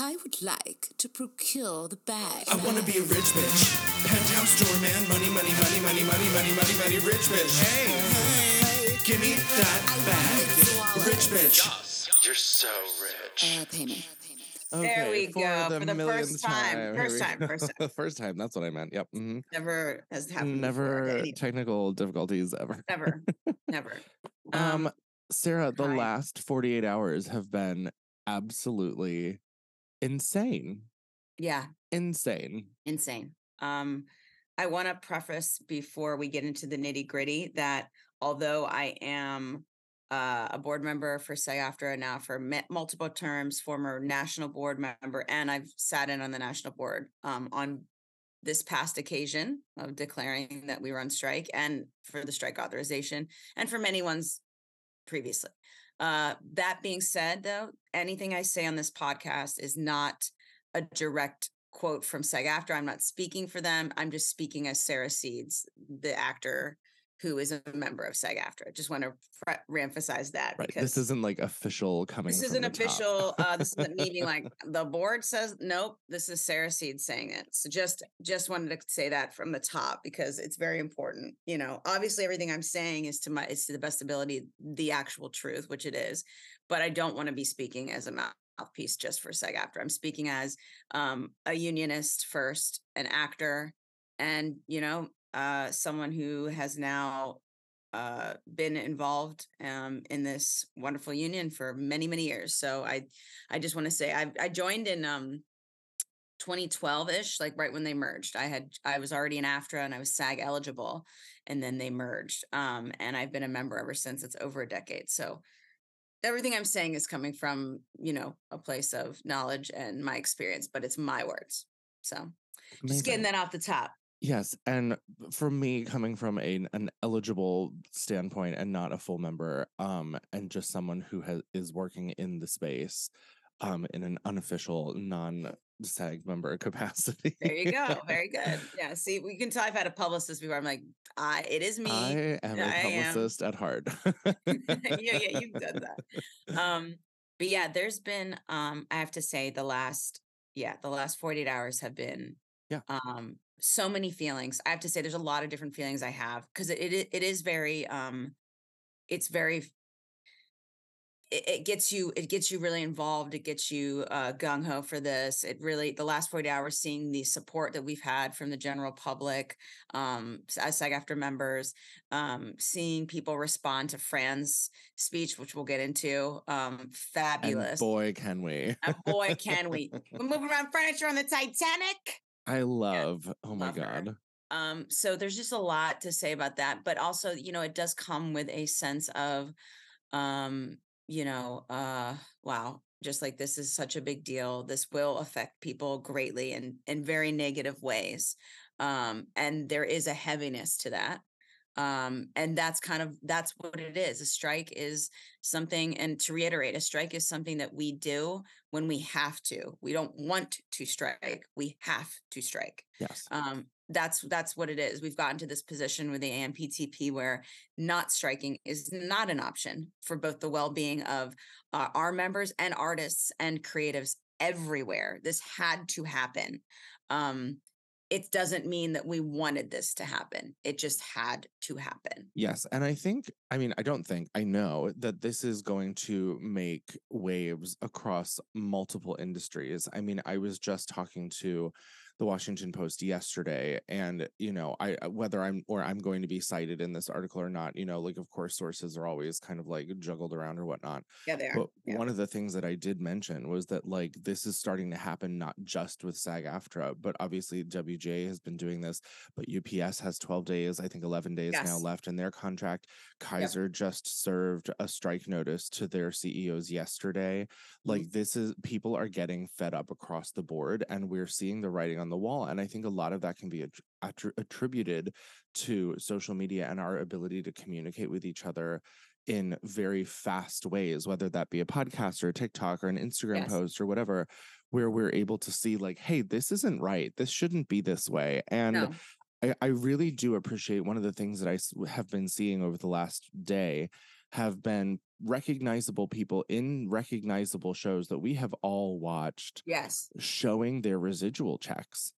I would like to procure the bag. I wanna be a rich bitch. Penthouse doorman, money, money, money, money, money, money, money, money, rich bitch. Hey, hey, give me that bag. Rich bitch. You're so rich. Uh, pay me. There we go, for the first time. Here First time, first time. first time. That's what I meant. Yep. mhm. Never has happened. before. Never Any- technical difficulties ever. Never. Never. Um, Sarah, the hi. last 48 hours have been absolutely insane. yeah, Insane. insane. Um, I want to preface before we get into the nitty gritty that although I am uh, a board member for SAG-AFTRA now for me- multiple terms, former national board member, and I've sat in on the national board um, on this past occasion of declaring that we were on strike and for the strike authorization and for many ones previously. Uh, that being said, though, anything I say on this podcast is not a direct quote from SAG-AFTRA. I'm not speaking for them. I'm just speaking as Sarah Seeds, the actor who is a member of SAG-AFTRA. Just want to fre- reemphasize that Right. because This isn't like official coming. this isn't official. Uh, this isn't me being like the board says nope. This is Sarah Seeds saying it. So just just wanted to say that from the top because it's very important. You know, obviously everything I'm saying is to my is to the best ability the actual truth, which it is. But I don't want to be speaking as a mouthpiece just for SAG-AFTRA. I'm speaking as um, a unionist first, an actor, and you know, uh, someone who has now uh, been involved um, in this wonderful union for many many years. So I I just want to say I I joined in um 2012 ish, like right when they merged. I had I was already in AFTRA and I was SAG eligible, and then they merged. Um, and I've been a member ever since. It's over a decade. So everything I'm saying is coming from you know a place of knowledge and my experience, but it's my words. So just getting that off the top. Yes, and for me, coming from a, an eligible standpoint and not a full member, um, and just someone who has is working in the space, um, in an unofficial, non-SAG member capacity. There you go. Very good. Yeah. See, we can tell I've had a publicist before. I'm like, I it is me. I am a I am. publicist at heart. yeah, yeah, you've done that. Um, but yeah, there's been um, I have to say the last yeah, the last 48 hours have been Yeah. um so many feelings. I have to say there's a lot of different feelings I have because it, it it is very um it's very it, it gets you it gets you really involved it gets you uh gung ho for this it really the last 40 hours seeing the support that we've had from the general public um as SAG-AFTRA members um seeing people respond to Fran's speech which we'll get into um and fabulous boy, can we! and boy can we We're moving around furniture on the Titanic I love. Oh my love her. god. um so there's just a lot to say about that but also you know it does come with a sense of um you know uh wow just like this is such a big deal this will affect people greatly in in very negative ways um and there is a heaviness to that um and that's kind of that's what it is a strike is something and to reiterate a strike is something that we do when we have to we don't want to strike we have to strike Yes. um, that's that's what it is. We've gotten to this position with the AMPTP where not striking is not an option for both the well-being of uh, our members and artists and creatives everywhere. This had to happen. Um, it doesn't mean that we wanted this to happen. It just had to happen. Yes. And I think, I mean, I don't think, I know that this is going to make waves across multiple industries. I mean, I was just talking to the Washington Post yesterday, and, you know, I, uh, whether I'm or I'm going to be cited in this article or not, you know, like, of course, sources are always kind of like juggled around or whatnot. Yeah, they are. But Yeah. one of the things that I did mention was that like this is starting to happen not just with SAG AFTRA, but obviously WGA has been doing this, but UPS has 12 days, I think 11 days now left in their contract. Kaiser just served a strike notice to their CEOs yesterday. Mm-hmm. Like this is people are getting fed up across the board and we're seeing the writing on the wall. And I think a lot of that can be attr- attributed to social media and our ability to communicate with each other in very fast ways, whether that be a podcast or a TikTok or an Instagram Yes. post or whatever, where we're able to see, like, hey, this isn't right. This shouldn't be this way. And No. I, I really do appreciate one of the things that I have been seeing over the last day have been recognizable people in recognizable shows that we have all watched Yes. showing their residual checks.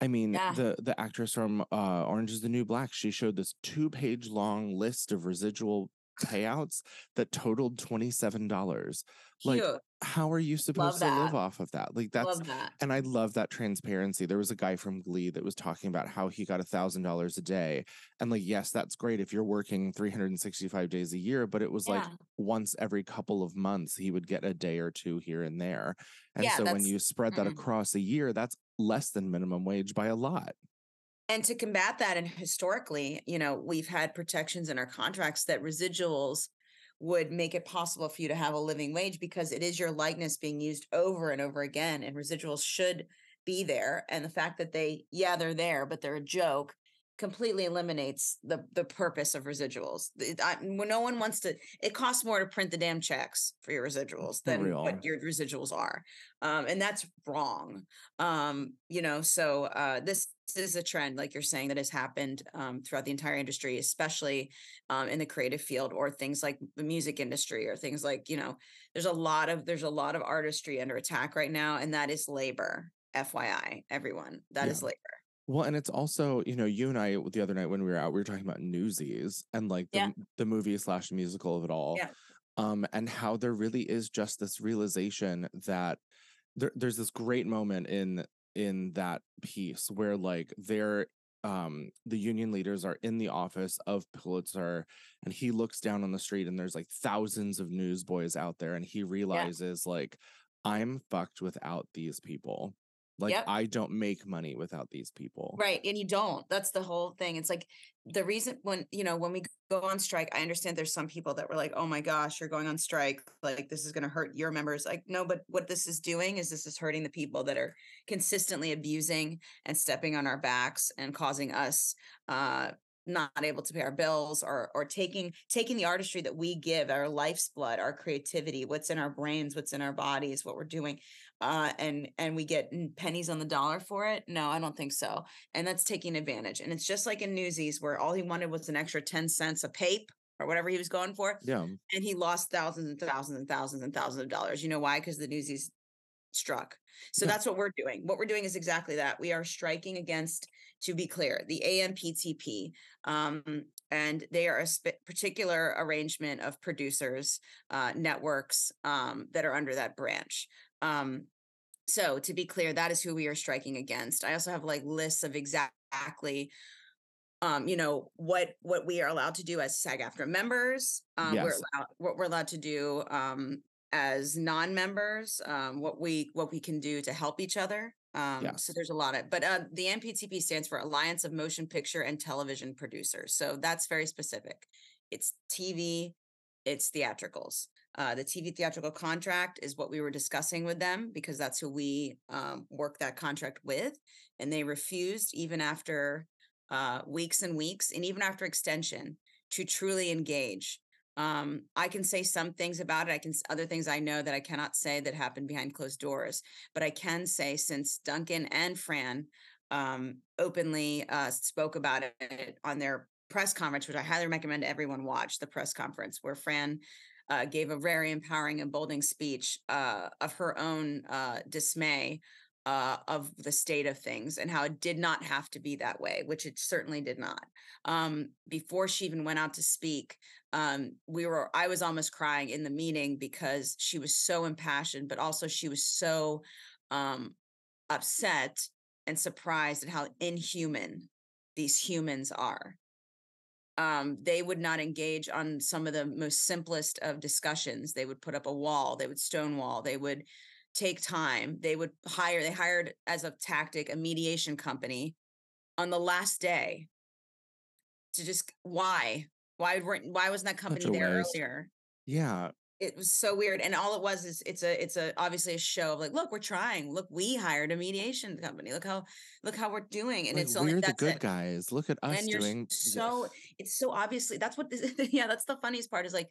I mean, Yeah. the the actress from uh, Orange is the New Black, she showed this two page long list of residual payouts that totaled twenty seven dollars. Like, Cute. how are you supposed to live off of that? Like, that's that. and I love that transparency. There was a guy from Glee that was talking about how he got a thousand dollars a day. And like, yes, that's great if you're working 365 days a year, but it was like once every couple of months he would get a day or two here and there. And Yeah, so when you spread that mm-mm. across a year, that's less than minimum wage by a lot. And to combat that, and historically, you know, we've had protections in our contracts that residuals would make it possible for you to have a living wage because it is your likeness being used over and over again, and residuals should be there. And the fact that they, yeah, they're there, but they're a joke completely eliminates the the purpose of residuals. It- I- no one wants to. It costs more to print the damn checks for your residuals than real. what your residuals are, um, and that's wrong. Um, you know, so uh, this is a trend, like you're saying, that has happened um, throughout the entire industry, especially um, in the creative field or things like the music industry or things like you know, there's a lot of there's a lot of artistry under attack right now, and that is labor. FYI, everyone, that is Yeah. labor. Well, and it's also, you know, you and I the other night when we were out, we were talking about Newsies and like the, Yeah. the movie slash musical of it all. Yeah. Um, and how there really is just this realization that there, there's this great moment in in that piece where like they're um the union leaders are in the office of Pulitzer and he looks down on the street and there's like thousands of newsboys out there and he realizes like I'm fucked without these people. Like Yep. I don't make money without these people. Right. And you don't. That's the whole thing. It's like the reason when, you know, when we go on strike, I understand there's some people that were like, oh my gosh, you're going on strike. Like this is going to hurt your members. Like, no, but what this is doing is this is hurting the people that are consistently abusing and stepping on our backs and causing us, uh, not able to pay our bills or or taking taking the artistry that we give our life's blood our creativity what's in our brains what's in our bodies what we're doing uh and and we get pennies on the dollar for it no i don't think so and that's taking advantage. And it's just like in Newsies, where all he wanted was an extra 10 cents a pape or whatever he was going for. Yeah. And he lost thousands and thousands and thousands and thousands of dollars. You know why? Because the Newsies struck. So Yeah. that's what we're doing. What we're doing is exactly that. We are striking against, to be clear, the AMPTP. Um, and they are a sp- particular arrangement of producers, uh, networks um, that are under that branch. Um, so to be clear, that is who we are striking against. I also have like lists of exactly um, you know, what what we are allowed to do as SAG-AFTRA members, um, we're Yes. allowed what we're allowed to do um as non-members, um, what we what we can do to help each other. Um, Yes. so there's a lot of but uh the MPTP stands for Alliance of Motion Picture and Television Producers. So that's very specific. It's TV, it's theatricals. Uh, the TV theatrical contract is what we were discussing with them because that's who we um, work that contract with. And they refused, even after uh, weeks and weeks, and even after extension, to truly engage. Um, I can say some things about it. I can other things I know that I cannot say that happened behind closed doors. But I can say since Duncan and Fran um, openly uh, spoke about it on their press conference, which I highly recommend everyone watch the press conference where Fran uh, gave a very empowering and bolding speech uh, of her own uh, dismay uh, of the state of things and how it did not have to be that way, which it certainly did not. Um, before she even went out to speak, um, we were I was almost crying in the meeting because she was so impassioned, but also she was so um, upset and surprised at how inhuman these humans are um, they would not engage on some of the most simplest of discussions. They would put up a wall, they would stonewall, they would take time, they would hire, they hired as a tactic a mediation company on the last day to just why? Why weren't why wasn't that company there waste. earlier? Yeah. It was so weird. And all it was is it's a it's a obviously a show of like, look, we're trying. Look, we hired a mediation company. Look how look how we're doing. And Like, it's only we're the good it guys. Look at us and you're doing so it's so obviously that's what this yeah that's the funniest part is like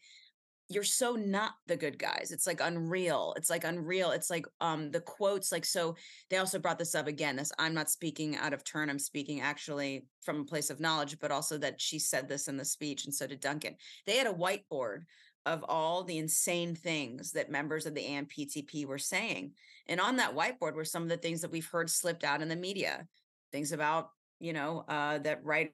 you're so not the good guys. It's like unreal. It's like unreal. It's like um the quotes like so they also brought this up again. This I'm not speaking out of turn. I'm speaking actually from a place of knowledge, but also that she said this in the speech and so did Duncan. They had a whiteboard of all the insane things that members of the AMPTP were saying. And on that whiteboard were some of the things that we've heard slipped out in the media. Things about you know, uh, that writers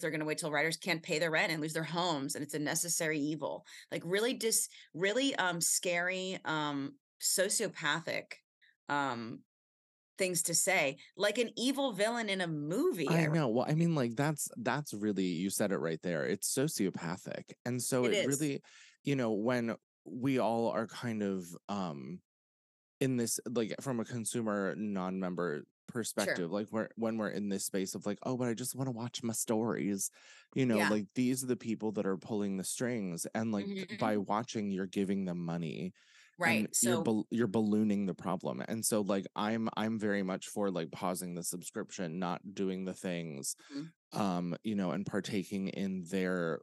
they're going to wait till writers can't pay their rent and lose their homes, and it's a necessary evil. Like really, just really um, scary, um, sociopathic um, things to say, like an evil villain in a movie. I know. Well, I mean, like that's that's really you said it right there. It's sociopathic, and so It it, really, you know, when we all are kind of um in this like from a consumer non-member perspective like we're when we're in this space of like oh but i just want to watch my stories you know Yeah. like these are the people that are pulling the strings and like Mhm, by watching you're giving them money Right. and you're So you're ballooning the problem and so like i'm i'm very much for like pausing the subscription not doing the things Mhm. um you know and partaking in their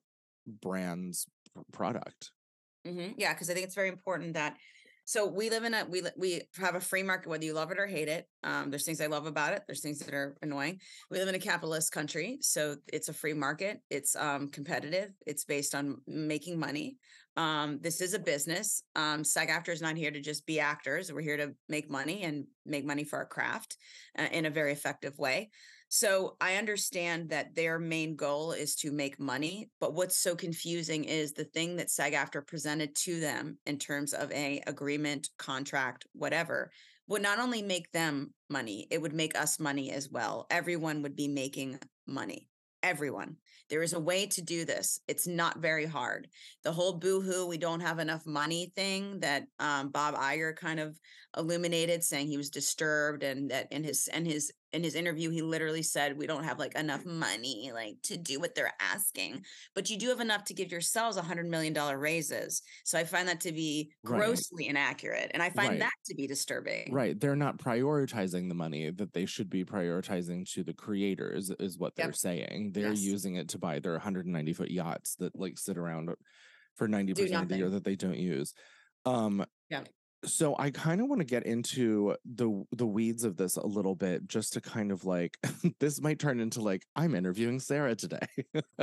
brand's product hmm Yeah, because I think it's very important that. So we live in a we we have a free market whether you love it or hate it. Um, there's things I love about it. There's things that are annoying. We live in a capitalist country, so it's a free market. It's um, competitive. It's based on making money. Um, this is a business. Um, SAG-AFTRA is not here to just be actors. We're here to make money and make money for our craft uh, in a very effective way. So I understand that their main goal is to make money, but what's so confusing is the thing that SAG-AFTRA presented to them in terms of a agreement, contract, whatever, would not only make them money, it would make us money as well. Everyone would be making money. Everyone. There is a way to do this. It's not very hard. The whole boohoo, we don't have enough money thing that um, Bob Iger kind of illuminated, saying he was disturbed and that in his and his in his interview he literally said we don't have like enough money like to do what they're asking but you do have enough to give yourselves a hundred million dollar raises so i find that to be Right. grossly inaccurate and i find Right. that to be disturbing right they're not prioritizing the money that they should be prioritizing to the creators is what they're Yep. saying they're Yes. using it to buy their 190 foot yachts that like sit around for 90% of the year that they don't use um Yeah. So i kind of want to get into the the weeds of this a little bit just to kind of like this might turn into like i'm interviewing sarah today.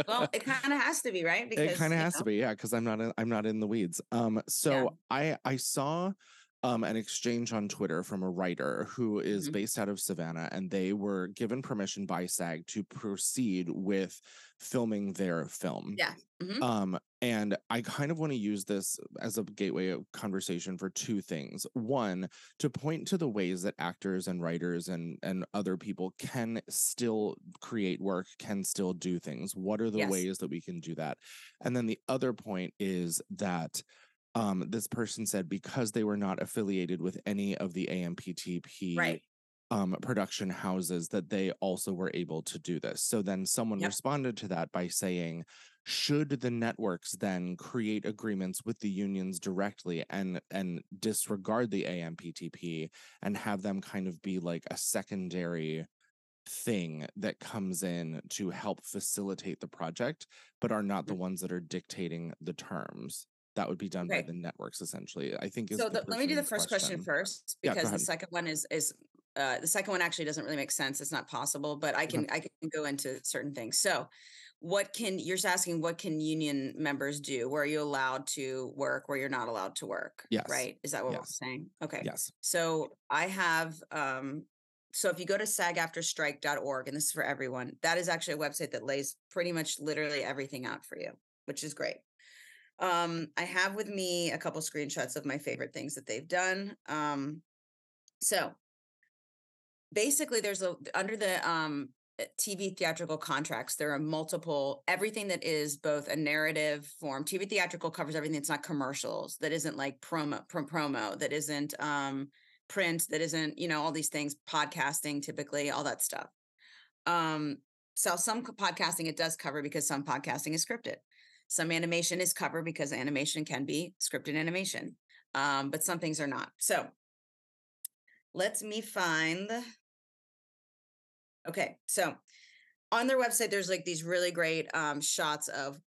Well it kind of has to be right? Because, it kind of has to be yeah because i'm not in, i'm not in the weeds. Um so i i saw um an exchange on twitter from a writer who is Mhm. based out of savannah and they were given permission by sag to proceed with filming their film. Yeah. Mhm, um and i kind of want to use this as a gateway of conversation for two things. One to point to the ways that actors and writers and and other people can still create work can still do things. What are the Yes. ways that we can do that? And then the other point is that um this person said because they were not affiliated with any of the amptp right um, production houses that they also were able to do this. So then someone Yep. responded to that by saying, should the networks then create agreements with the unions directly and and disregard the AMPTP and have them kind of be like a secondary thing that comes in to help facilitate the project, but are not the ones that are dictating the terms? That would be done by the networks essentially. I think is so the, let me do the first question, first Yeah, because the second one is is uh the second one actually doesn't really make sense it's not possible but i can i can go into certain things so what can you're just asking what can union members do where are you allowed to work where you're not allowed to work Yes. right is that what we're saying okay Yes. so I have um so if you go to sagaftrastrike.org and this is for everyone, that is actually a website that lays pretty much literally everything out for you, which is great. Um I have with me a couple screenshots of my favorite things that they've done. Um so basically there's a under the um uh, TV theatrical contracts, there are multiple everything that is both a narrative form. TV theatrical covers everything that's not commercials, that isn't like promo pro- promo, that isn't um print, that isn't, you know, all these things, podcasting typically, all that stuff. Um so some podcasting it does cover because some podcasting is scripted. Some animation is covered because animation can be scripted animation. Um, but some things are not. So let me find Okay, so on their website, there's like these really great um, shots of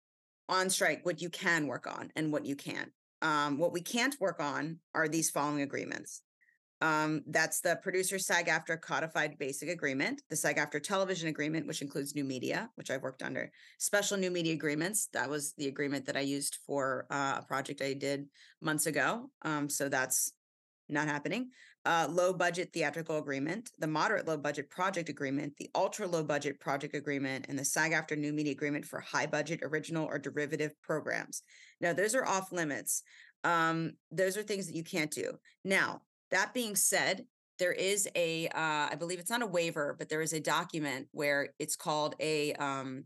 on strike, what you can work on and what you can't. Um, what we can't work on are these following agreements. Um, that's the producer SAG-AFTRA codified basic agreement, the SAG-AFTRA television agreement, which includes new media, which I've worked under, special new media agreements. That was the agreement that I used for uh, a project I did months ago. Um, so that's not happening. Uh, low budget theatrical agreement, the moderate low budget project agreement, the ultra low budget project agreement, and the SAG-AFTRA new media agreement for high budget original or derivative programs. Now, those are off limits. Um, those are things that you can't do. Now, that being said, there is a, uh, I believe it's not a waiver, but there is a document where it's called a um,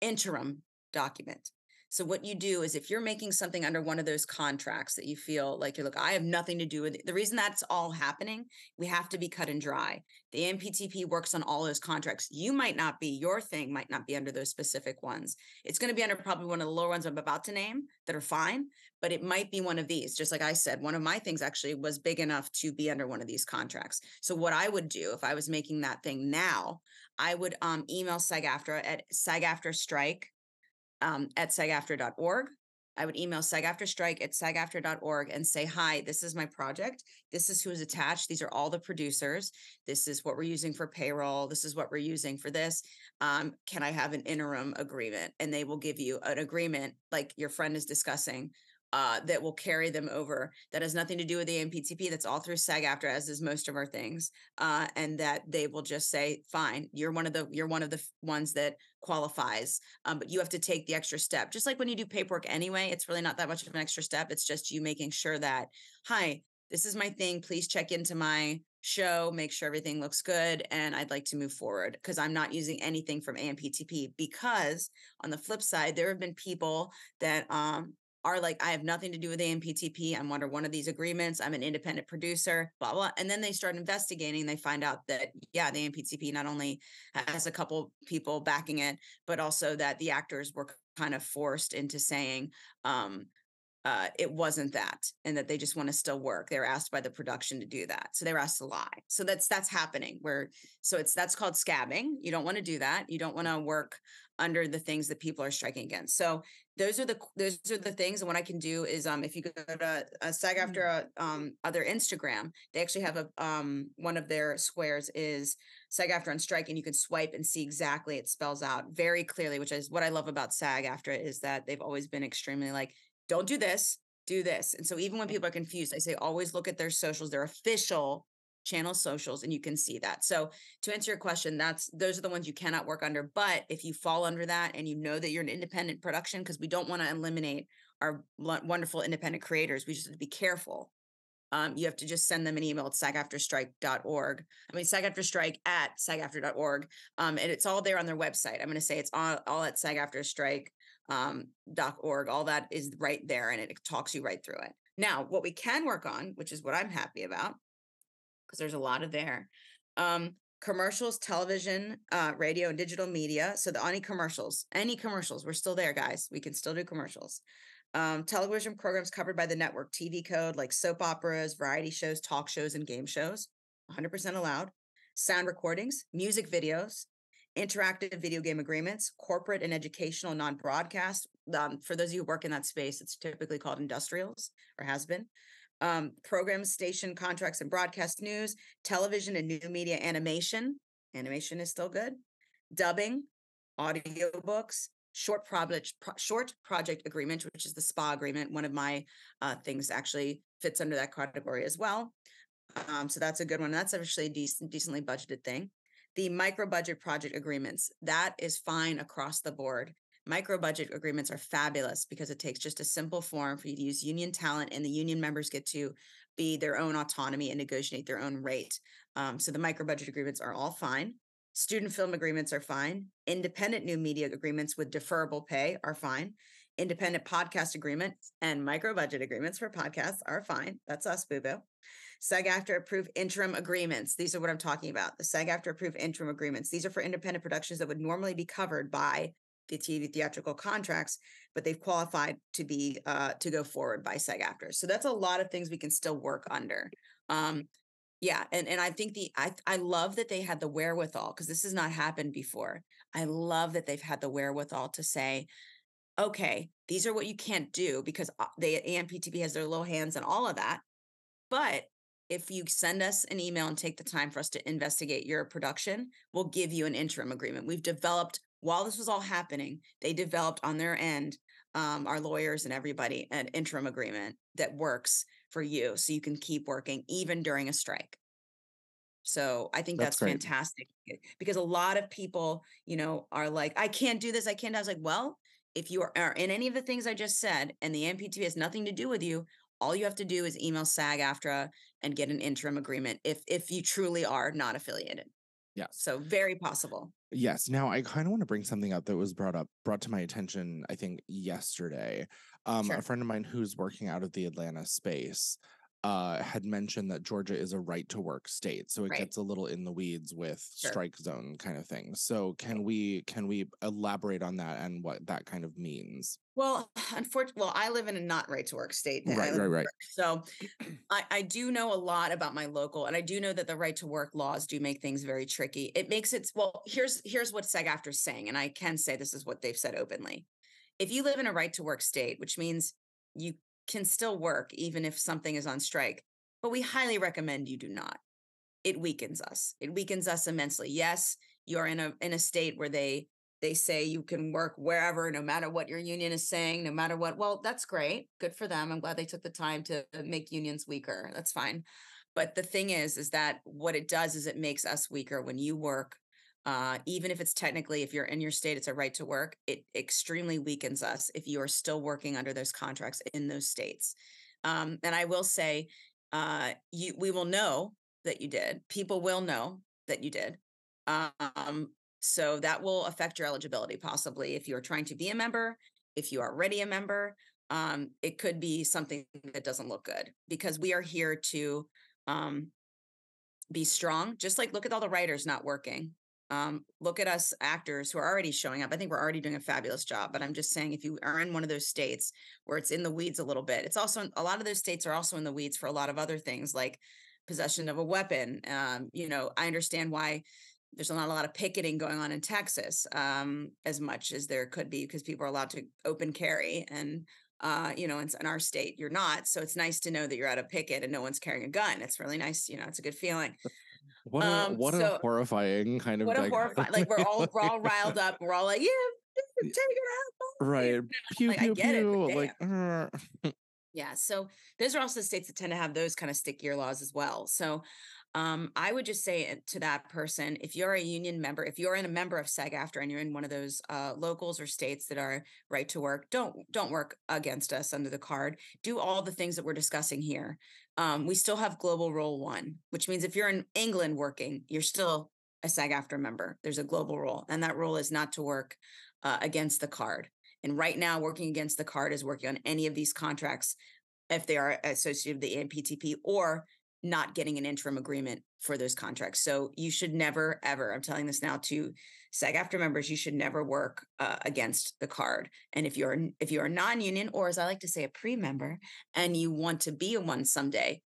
interim document. So what you do is if you're making something under one of those contracts that you feel like you're like, I have nothing to do with it. The reason that's all happening, we have to be cut and dry. The MPTP works on all those contracts. You might not be, your thing might not be under those specific ones. It's going to be under probably one of the lower ones I'm about to name that are fine, but it might be one of these. Just like I said, one of my things actually was big enough to be under one of these contracts. So what I would do if I was making that thing now, I would um, email SAG-AFTRA at SAG-AFTRA um, at sagaftra.org. I would email sagaftrastrike at sagaftra.org and say, Hi, this is my project. This is who's attached. These are all the producers. This is what we're using for payroll. This is what we're using for this. Um, can I have an interim agreement? And they will give you an agreement like your friend is discussing uh, that will carry them over. That has nothing to do with the AMPTP. That's all through SAG-AFTRA, as is most of our things. Uh, and that they will just say, "Fine, you're one of the you're one of the ones that qualifies, um, but you have to take the extra step." Just like when you do paperwork anyway, it's really not that much of an extra step. It's just you making sure that, "Hi, this is my thing. Please check into my show, make sure everything looks good, and I'd like to move forward because I'm not using anything from AMPTP. Because on the flip side, there have been people that um, are like, I have nothing to do with the AMPTP. I'm under one of these agreements. I'm an independent producer, blah, blah. And then they start investigating. They find out that, yeah, the AMPTP not only has a couple people backing it, but also that the actors were kind of forced into saying, um, uh, it wasn't that and that they just want to still work they were asked by the production to do that so they were asked to lie so that's that's happening where so it's that's called scabbing you don't want to do that you don't want to work under the things that people are striking against. So those are the those are the things and what i can do is um if you go to a SAG-AFTRA a um other instagram they actually have a um one of their squares is SAG-AFTRA on strike and you can swipe and see exactly it spells out very clearly which is what i love about SAG-AFTRA is that they've always been extremely like don't do this, do this. And so even when people are confused, I say always look at their socials, their official channel socials, and you can see that. So to answer your question, that's those are the ones you cannot work under. But if you fall under that and you know that you're an independent production, because we don't want to eliminate our wonderful independent creators, we just have to be careful. Um, you have to just send them an email at sagaftrastrike.org. I mean, sagaftrastrike at sagaftra.org. Um, and it's all there on their website. I'm going to say it's all, all at sagaftrastrike um, .org, all that is right there and it talks you right through it. Now, what we can work on, which is what I'm happy about, because there's a lot of there, um, commercials, television, uh, radio, and digital media. So the any commercials, any commercials, we're still there, guys. We can still do commercials. Um, television programs covered by the network TV code, like soap operas, variety shows, talk shows, and game shows, 100% allowed. Sound recordings, music videos, interactive video game agreements, corporate and educational non broadcast. Um, for those of you who work in that space, it's typically called industrials or has been. Um, program station contracts and broadcast news, television and new media animation. Animation is still good. Dubbing, audiobooks, short project short project agreement, which is the SPA agreement. One of my uh, things actually fits under that category as well. Um, so that's a good one. That's actually a decent, decently budgeted thing the micro budget project agreements that is fine across the board micro budget agreements are fabulous because it takes just a simple form for you to use union talent and the union members get to be their own autonomy and negotiate their own rate um, so the micro budget agreements are all fine student film agreements are fine independent new media agreements with deferrable pay are fine independent podcast agreements and micro budget agreements for podcasts are fine that's us boo boo SAG-AFTRA approved interim agreements. These are what I'm talking about. The SAG-AFTRA approved interim agreements. These are for independent productions that would normally be covered by TV theatrical contracts, but they've qualified to be uh, to go forward by SAG-AFTRA. So that's a lot of things we can still work under. Um, yeah, and and I think the I I love that they had the wherewithal because this has not happened before. I love that they've had the wherewithal to say, okay, these are what you can't do because uh, the AMPTP has their little hands and all of that. But if you send us an email and take the time for us to investigate your production, we'll give you an interim agreement. We've developed while this was all happening, they developed on their end, um, our lawyers and everybody, an interim agreement that works for you so you can keep working even during a strike. So I think That's that's, fantastic eh, because a lot of people, you know, are like, I can't do this. I can't. I was like, well, if you are, are in any of the things I just said and the MPT has nothing to do with you, all you have to do is email SAG AFTRA and get an interim agreement if if you truly are not affiliated. Yes. So very possible. Yes. Now I kind of want to bring something up that was brought up, brought to my attention, I think yesterday. Um, Sure. a friend of mine who's working out of the Atlanta space uh had mentioned that Georgia is a right to work state. So it Right. gets a little in the weeds with Sure. strike zone kind of thing. So can we can we elaborate on that and what that kind of means? Well, unfortunately, well, I live in a not right to work state. Right, right, right. So I, I do know a lot about my local, and I do know that the right to work laws do make things very tricky. It makes it well. Here's here's what SAG-AFTRA is saying, and I can say this is what they've said openly. If you live in a right to work state, which means you can still work even if something is on strike, but we highly recommend you do not. It weakens us. It weakens us immensely. Yes, you're in a in a state where they they say you can work wherever no matter what your union is saying no matter what well that's great good for them i'm glad they took the time to make unions weaker that's fine but the thing is is that what it does is it makes us weaker when you work uh, even if it's technically if you're in your state it's a right to work it extremely weakens us if you are still working under those contracts in those states um, and i will say uh, you we will know that you did people will know that you did um, so that will affect your eligibility possibly if you're trying to be a member, if you are already a member. Um, it could be something that doesn't look good because we are here to um, be strong. Just like look at all the writers not working. Um, look at us actors who are already showing up. I think we're already doing a fabulous job, but I'm just saying if you are in one of those states where it's in the weeds a little bit, it's also a lot of those states are also in the weeds for a lot of other things like possession of a weapon. Um, you know, I understand why there's not a lot of picketing going on in Texas um, as much as there could be because people are allowed to open carry and uh, you know in, in our state you're not so it's nice to know that you're at a picket and no one's carrying a gun it's really nice you know it's a good feeling What a Um, what so- a horrifying kind of what a horrifying like we're all we're all riled up we're all like yeah take it out right. Pew like, I pew get it. Like uh, Yeah. So those are also states that tend to have those kind of stickier laws as well. So um, I would just say to that person, if you're a union member, if you're in a member of SAG-AFTRA and you're in one of those uh, locals or states that are right to work, don't don't work against us under the card. Do all the things that we're discussing here. Um, we still have global rule one, which means if you're in England working, you're still a SAG-AFTRA member. There's a global rule, and that rule is not to work uh, against the card. And right now, working against the card is working on any of these contracts if they are associated with the AMPTP or not getting an interim agreement for those contracts. So you should never, ever, I'm telling this now to SAG-AFTRA members, you should never work uh, against the card. And if you're if you're non-union, or as I like to say, a pre-member, and you want to be a one someday,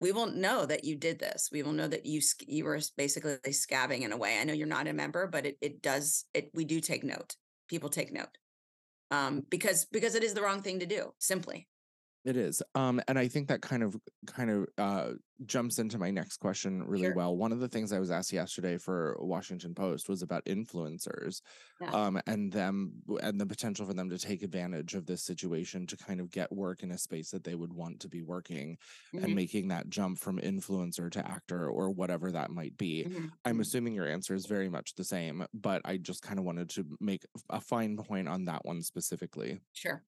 we will know that you did this. We will know that you you were basically scabbing in a way. I know you're not a member, but it it does it. We do take note. People take note um, because because it is the wrong thing to do. Simply, It is. Um, and I think that kind of kind of uh jumps into my next question really Sure. well. One of the things I was asked yesterday for Washington Post was about influencers Yeah. um and them and the potential for them to take advantage of this situation to kind of get work in a space that they would want to be working Mhm, and making that jump from influencer to actor or whatever that might be. mhm, I'm assuming your answer is very much the same, but I just kind of wanted to make a fine point on that one specifically. Sure.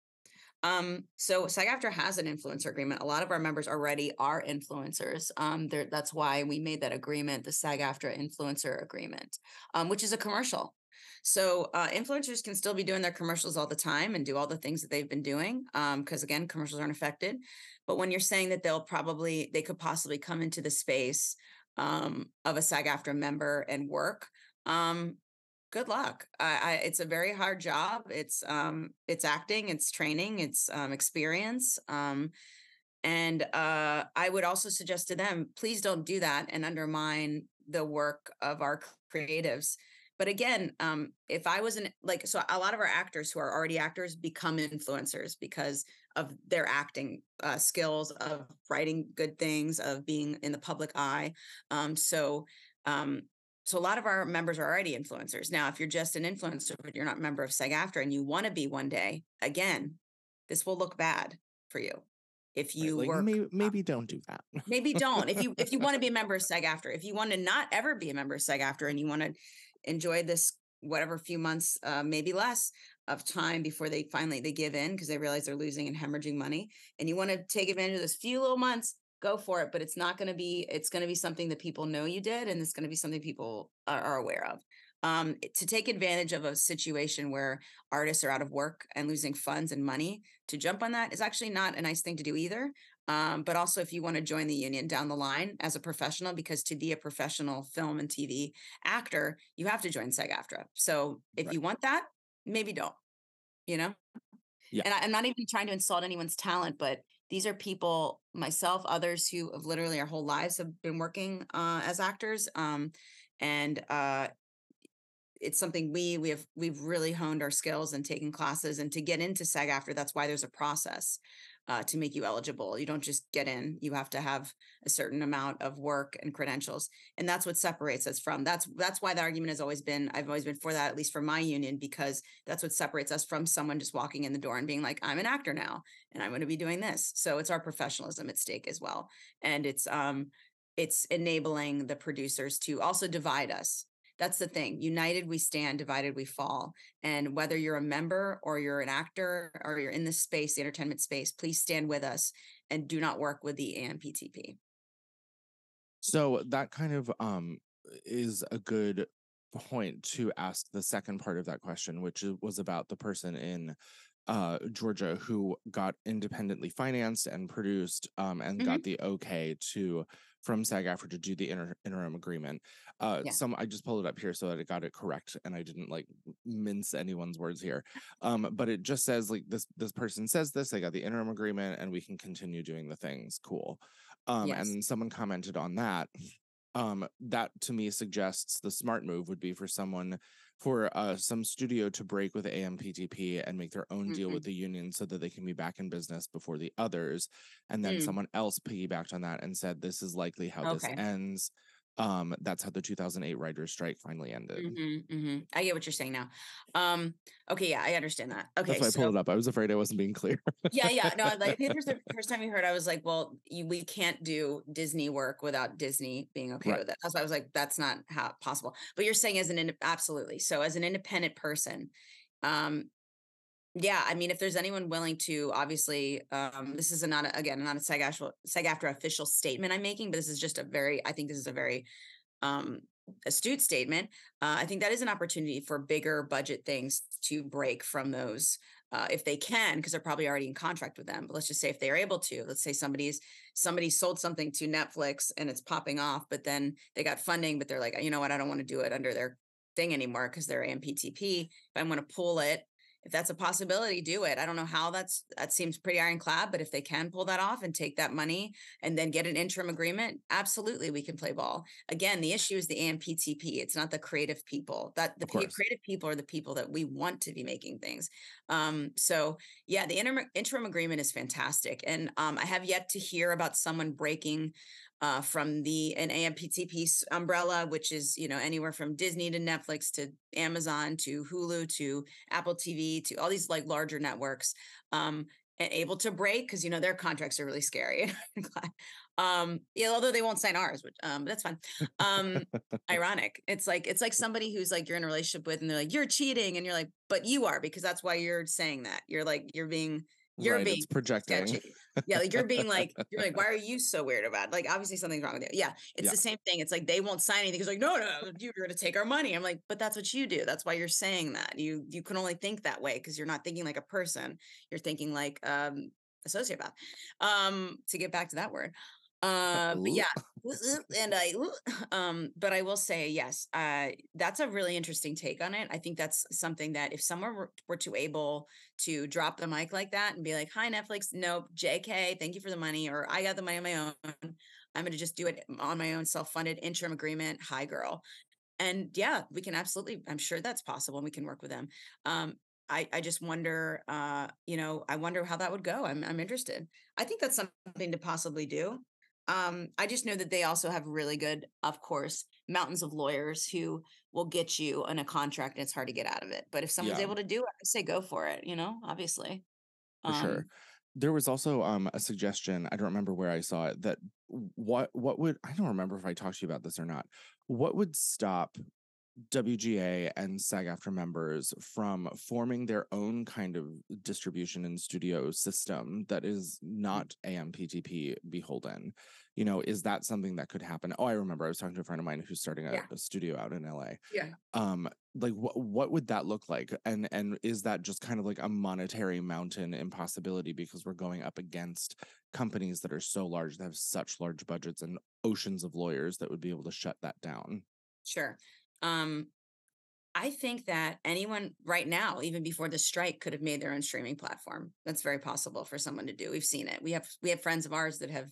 Um, so SAG-AFTRA has an influencer agreement. A lot of our members already are influencers. Um, that's why we made that agreement, the SAG-AFTRA influencer agreement, um, which is a commercial. So uh, influencers can still be doing their commercials all the time and do all the things that they've been doing. Because again, commercials aren't affected. But when you're saying that they'll probably they could possibly come into the space um, of a SAG-AFTRA member and work, um, good luck. I, I, it's a very hard job. It's um, it's acting, it's training, it's um, experience. Um, and uh, I would also suggest to them, please don't do that and undermine the work of our creatives but again, um, if I wasn't like, so a lot of our actors who are already actors become influencers because of their acting uh, skills, of writing good things, of being in the public eye. Um, so, um, so a lot of our members are already influencers. Now, if you're just an influencer, but you're not a member of SAG-AFTRA and you want to be one day, again, this will look bad for you if Right, you like, work maybe, maybe don't do that. maybe don't if you if you want to be a member of SAG-AFTRA, if you want to not ever be a member of SAG-AFTRA and you want to enjoy this whatever few months, uh, maybe less of time before they finally they give in because they realize they're losing and hemorrhaging money, and you want to take advantage of those few little months, go for it. But it's not going to be it's going to be something that people know you did, and it's going to be something people are, are aware of. Um, to take advantage of a situation where artists are out of work and losing funds and money to jump on that is actually not a nice thing to do either. Um, but also if you want to join the union down the line as a professional, because to be a professional film and TV actor, you have to join SAG-AFTRA. So if Right. you want that, maybe don't. You know. Yeah. And I, I'm not even trying to insult anyone's talent, but these are people, myself, others who have literally our whole lives have been working uh, as actors. Um, and uh, it's something we we have we've really honed our skills and taken classes and to get into SAG-AFTRA that's why there's a process uh, to make you eligible. You don't just get in; you have to have a certain amount of work and credentials, and that's what separates us from. That's that's why the argument has always been. I've always been for that, at least for my union, because that's what separates us from someone just walking in the door and being like, "I'm an actor now, and I'm going to be doing this." So it's our professionalism at stake as well, and it's um it's enabling the producers to also divide us that's the thing. United we stand, divided we fall. And whether you're a member or you're an actor or you're in this space, the entertainment space, please stand with us and do not work with the AMPTP. So that kind of um is a good point to ask the second part of that question, which was about the person in uh Georgia who got independently financed and produced um and got the okay to from SAG-AFTRA to do the inter- interim agreement. Uh Yeah. some I just pulled it up here so that I got it correct and I didn't like mince anyone's words here. Um but it just says like this this person says this, they got the interim agreement and we can continue doing the things. Cool. Um Yes. and someone commented on that um that to me suggests the smart move would be for someone for uh some studio to break with AMPTP and make their own deal Mhm. with the union so that they can be back in business before the others and then Mm. someone else piggybacked on that and said this is likely how Okay. this ends um that's how the 2008 writers strike finally ended Mhm, mhm. I get what you're saying now. Um, okay, yeah, I understand that. Okay, that's why I pulled it up I was afraid I wasn't being clear yeah, yeah. No, like the first, the first time you heard, I was like, well, you, we can't do Disney work without Disney being okay Right. with it. That's why I was like, that's not how possible. But you're saying as an absolutely. So as an independent person, um, yeah, I mean, if there's anyone willing to, obviously, um, this is a not a, again not a SAG-AFTRA official statement I'm making, but this is just a very, I think this is a very um astute statement. Uh, I think that is an opportunity for bigger budget things to break from those uh, if they can, because they're probably already in contract with them. But let's just say if they're able to, let's say somebody's somebody sold something to Netflix and it's popping off, but then they got funding, but they're like, you know what, I don't want to do it under their thing anymore because they're AMPTP. If I want to pull it, if that's a possibility, do it. I don't know how that's that seems pretty ironclad, but if they can pull that off and take that money and then get an interim agreement, absolutely we can play ball. Again, the issue is the AMPTP. It's not the creative people. That the creative people are the people that we want to be making things. Um, so yeah, the interim interim agreement is fantastic, and um, I have yet to hear about someone breaking uh, from the an AMPTP umbrella, which is you know anywhere from Disney to Netflix to Amazon to Hulu to Apple TV to all these like larger networks, um, and able to break because you know their contracts are really scary. um, yeah, although they won't sign ours, which um, that's fine. Um, ironic. It's like it's like somebody who's like you're in a relationship with, and they're like you're cheating, and you're like, but you are because that's why you're saying that. You're like you're being you're right being it's projecting sketchy. Yeah, like you're being like, you're like, why are you so weird about it? Like, obviously something's wrong with you. Yeah, it's Yeah. the same thing. It's like they won't sign anything. It's like, no, no, you're going to take our money. I'm like, but that's what you do. That's why you're saying that. You you can only think that way because you're not thinking like a person. You're thinking like um a sociopath. Um, to get back to that word. Ooh. yeah, and I, um, but I will say yes. Uh, that's a really interesting take on it. I think that's something that if someone were, were to able to drop the mic like that and be like, "Hi Netflix, nope, JK, thank you for the money," or "I got the money on my own. I'm going to just do it on my own, self-funded interim agreement." Hi girl, and yeah, we can absolutely. I'm sure that's possible, and we can work with them. Um, I, I just wonder, uh, you know, I wonder how that would go. I'm, I'm interested. I think that's something to possibly do. Um, I just know that they also have really good, of course, mountains of lawyers who will get you on a contract and it's hard to get out of it. But if someone's Yeah. able to do it, I say go for it, you know, obviously. For sure. Um, There was also um a suggestion, I don't remember where I saw it, that what what would I don't remember if I talked to you about this or not. What would stop WGA and SAG-AFTRA members from forming their own kind of distribution and studio system that is not AMPTP beholden? You know, is that something that could happen? Oh, I remember I was talking to a friend of mine who's starting a, Yeah. a studio out in LA Yeah. um like what what would that look like and and is that just kind of like a monetary mountain impossibility because we're going up against companies that are so large that have such large budgets and oceans of lawyers that would be able to shut that down Sure. Um, I think that anyone right now, even before the strike, could have made their own streaming platform. That's very possible for someone to do. We've seen it. We have we have friends of ours that have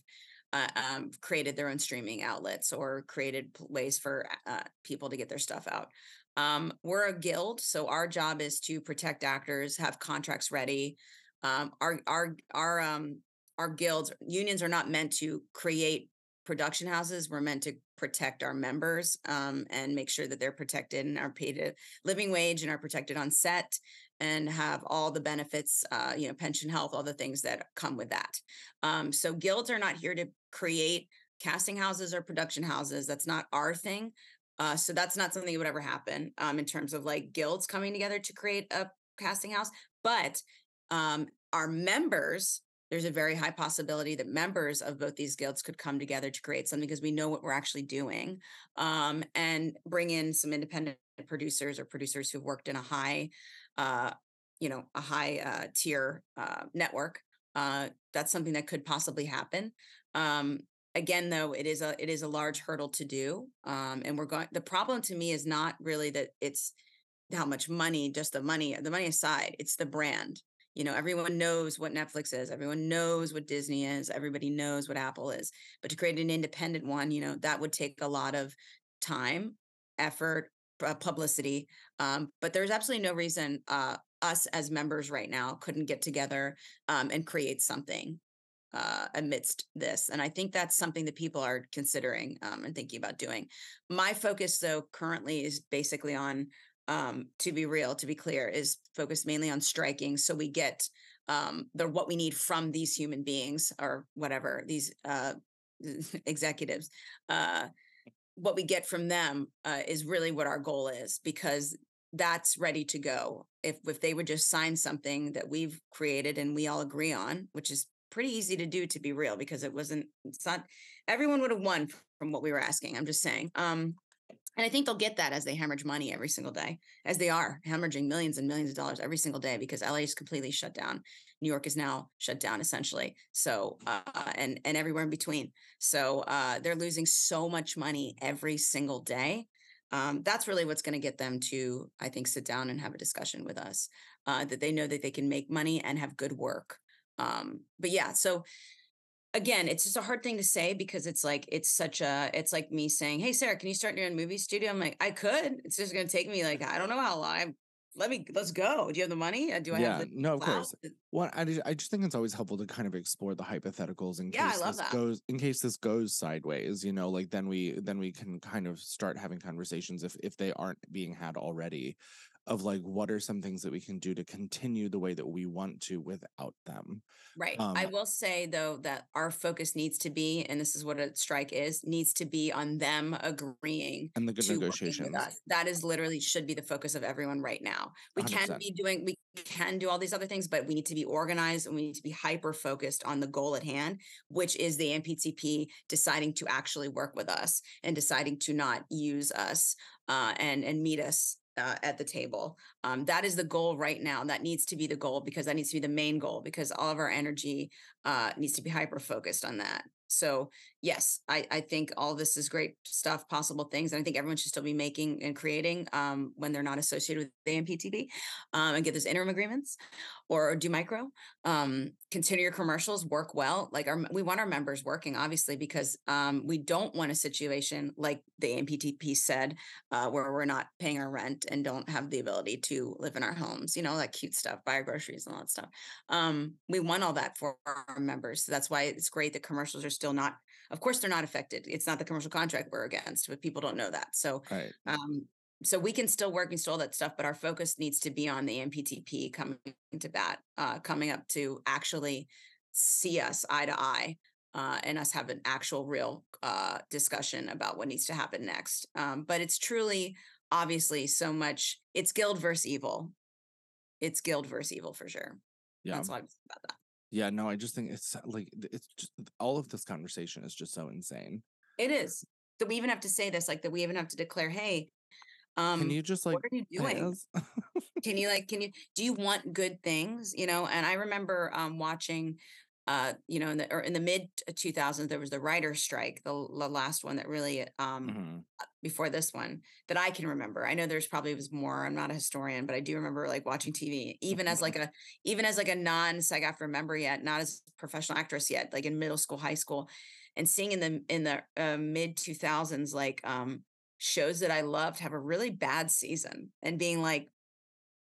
uh, um, created their own streaming outlets or created ways for uh, people to get their stuff out. Um, we're a guild, so our job is to protect actors, have contracts ready. Um, our our our um our guilds unions are not meant to create production houses. We're meant to protect our members um, and make sure that they're protected and are paid a living wage and are protected on set and have all the benefits, uh, you know, pension, health, all the things that come with that. Um, so guilds are not here to create casting houses or production houses. That's not our thing. Uh, so that's not something that would ever happen um, in terms of like guilds coming together to create a casting house. But um, our members, there's a very high possibility that members of both these guilds could come together to create something because we know what we're actually doing um, and bring in some independent producers or producers who've worked in a high, uh, you know, a high uh, tier uh, network. Uh, that's something that could possibly happen. Um, again, though, it is a it is a large hurdle to do, um, and we're going. The problem to me is not really that it's how much money, just the money, the money aside, it's the brand. You know, everyone knows what Netflix is, everyone knows what Disney is, everybody knows what Apple is. But to create an independent one, you know, that would take a lot of time, effort, publicity. Um, but there's absolutely no reason uh, us as members right now couldn't get together um, and create something uh, amidst this. And I think that's something that people are considering um, and thinking about doing. My focus, though, currently is basically on um, to be real, to be clear, is focused mainly on striking. So we get um, the what we need from these human beings or whatever these uh, executives. Uh, what we get from them uh, is really what our goal is because that's ready to go. If if they would just sign something that we've created and we all agree on, which is pretty easy to do to be real because it wasn't it's not everyone would have won from what we were asking. I'm just saying. Um, and I think they'll get that as they hemorrhage money every single day, as they are hemorrhaging millions and millions of dollars every single day because LA is completely shut down. New York is now shut down essentially. So uh, and and everywhere in between. So uh, they're losing so much money every single day. Um, that's really what's going to get them to, I think, sit down and have a discussion with us. Uh, that they know that they can make money and have good work. Um, but yeah, so again, it's just a hard thing to say because it's like it's such a it's like me saying, "Hey Sarah, can you start your own movie studio?" I'm like, "I could. It's just going to take me like I don't know how long. Let me let's go. Do you have the money? Uh, Do I yeah have the no of course well I, ju- I just think it's always helpful to kind of explore the hypotheticals in Yeah, case this that. goes in case this goes sideways you know like then we then we can kind of start having conversations if if they aren't being had already of like what are some things that we can do to continue the way that we want to without them Right. I Um, will say though that our focus needs to be, and this is what a strike is, needs to be on them agreeing and the good to working negotiations with us. That is literally should be the focus of everyone right now. We can 100%. be doing, we can do all these other things, but we need to be organized and we need to be hyper focused on the goal at hand, which is the MPTP deciding to actually work with us and deciding to not use us uh, and and meet us uh, at the table. Um, that is the goal right now. That needs to be the goal because that needs to be the main goal because all of our energy uh, needs to be hyper focused on that. So yes, I, I think all this is great stuff, possible things. And I think everyone should still be making and creating um, when they're not associated with the AMPTP um, and get those interim agreements or do micro. Um, continue your commercials, work well. Like our, we want our members working, obviously, because um, we don't want a situation like the AMPTP said, uh, where we're not paying our rent and don't have the ability to live in our homes, you know, that cute stuff, buy our groceries and all that stuff. Um, we want all that for our members. So that's why it's great that commercials are still not of course, they're not affected. It's not the commercial contract we're against, but people don't know that. So, Right. um, so we can still work and still all that stuff, but our focus needs to be on the MPTP coming to bat, uh, coming up to actually see us eye to eye. Uh, and us have an actual real uh, discussion about what needs to happen next. Um, but it's truly, obviously, so much. It's guild versus evil. It's guild versus evil for sure. Yeah. That's all I was about that. Yeah. No, I just think it's uh, like it's just all of this conversation is just so insane. It is that we even have to say this, like that we even have to declare, hey, um, Can you just like what are you doing? Can you like, can you, do you want good things? You know, and I remember um watching, uh, you know, in the or in the mid two thousands, there was the writer's strike, the, the last one that really um Mhm. before this one that I can remember. I know there's probably was more. I'm not a historian, but I do remember like watching TV, even as like a even as like a non SAG-AFTRA member yet, not as a professional actress yet, like in middle school, high school, and seeing in the in the uh, mid 2000s like um shows that I loved have a really bad season and being like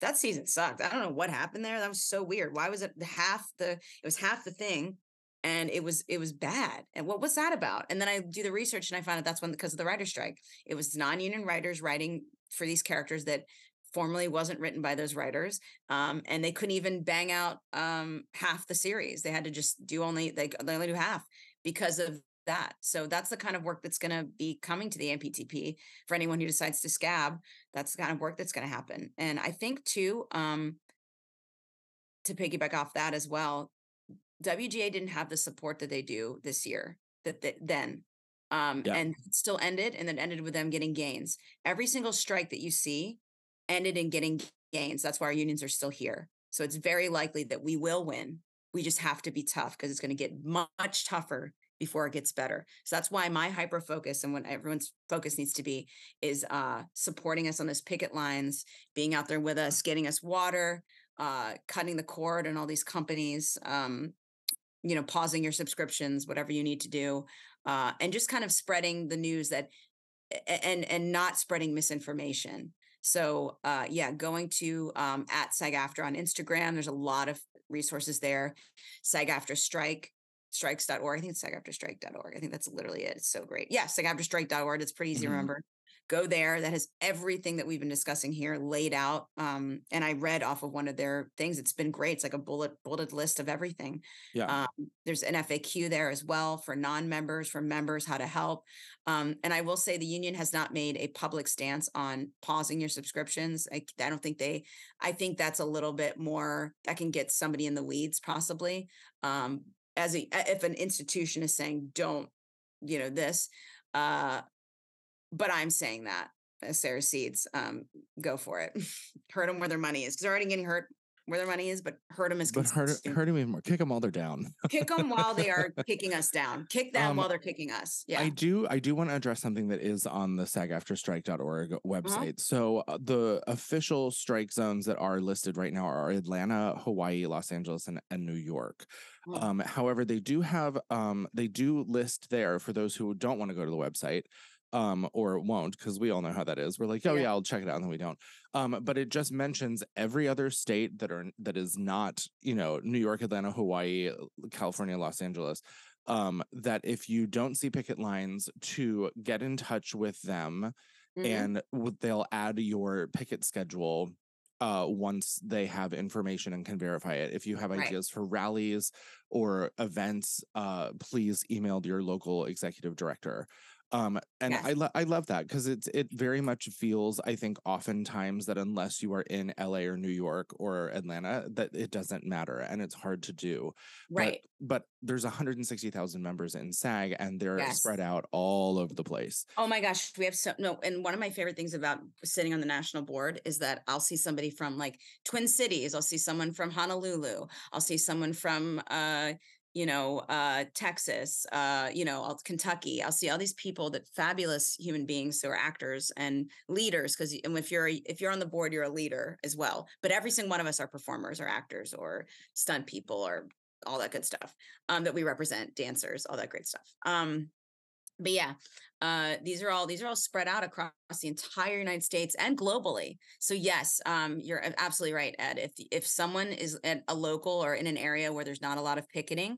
that season sucked. I don't know what happened there. That was so weird. Why was it half the it was half the thing and it was it was bad. And what was that about? And then I do the research and I find out that's when because of the writer's strike. It was non-union writers writing for these characters that formerly wasn't written by those writers. Um, and they couldn't even bang out um half the series. They had to just do only they, they only do half because of that. So that's the kind of work that's going to be coming to the MPTP for anyone who decides to scab. That's the kind of work that's going to happen. And I think too, um, to piggyback off that as well, WGA didn't have the support that they do this year. That, that then, um, Yeah. and still ended, and then ended with them getting gains. Every single strike that you see ended in getting gains. That's why our unions are still here. So it's very likely that we will win. We just have to be tough because it's going to get much tougher before it gets better. So that's why my hyper focus and what everyone's focus needs to be is uh supporting us on those picket lines, being out there with us, getting us water, uh cutting the cord and all these companies, um, you know, pausing your subscriptions, whatever you need to do, uh, and just kind of spreading the news that and and not spreading misinformation. So uh yeah, going to um at SAG-AFTRA on Instagram. There's a lot of resources there. SAG-AFTRA strike, strikes.org. I think it's sagaftrastrike.org. I think that's literally it. It's so great. Yeah, sagaftrastrike.org. It's pretty easy Mhm. to remember. Go there. That has everything that we've been discussing here laid out. Um, and I read off of one of their things. It's been great. It's like a bullet bulleted list of everything. Yeah. Um, there's an FAQ there as well for non-members, for members, how to help. Um, and I will say the union has not made a public stance on pausing your subscriptions. I, I don't think they, I think that's a little bit more, that can get somebody in the weeds possibly. Um, as a, if an institution is saying, don't, you know, this, uh, but I'm saying that as Sarah Seeds, um, go for it. hurt them where their money is because they're already getting hurt where their money is, but hurt them as but hurt, hurt him even more. Kick them while they're down. kick them while they are kicking us down. Kick them Um, while they're kicking us. Yeah. I do I do want to address something that is on the sagaftrastrike.org website. So uh, the official strike zones that are listed right now are Atlanta, Hawaii, Los Angeles, and, and New York. Mm. Um, however, they do have um, they do list there for those who don't want to go to the website um, or won't, because we all know how that is. We're like, oh Yeah. yeah, I'll check it out, and then we don't. Um, but it just mentions every other state that are that is not, you know, New York, Atlanta, Hawaii, California, Los Angeles. Um, that if you don't see picket lines, to get in touch with them Mhm. and w- they'll add your picket schedule uh once they have information and can verify it if you have Right. ideas for rallies or events uh please email your local executive director um and i lo- i love that because it's it very much feels i think oftentimes that unless you are in la or new york or atlanta that it doesn't matter and it's hard to do But- right. but, there's 160000 members in sag and they're Yes. spread out all over the place Oh my gosh, we have so no. And one of my favorite things about sitting on the national board is that I'll see somebody from like Twin Cities. I'll see someone from Honolulu. I'll see someone from uh you know, uh, Texas, uh, you know, Kentucky. I'll see all these people that fabulous human beings who are actors and leaders. Because if you're if you're on the board, you're a leader as well. But every single one of us are performers or actors or stunt people or all that good stuff um, that we represent, dancers, all that great stuff. Um, but yeah, uh, these are all these are all spread out across the entire United States and globally. So yes, um, you're absolutely right, Ed. If if someone is at a local or in an area where there's not a lot of picketing,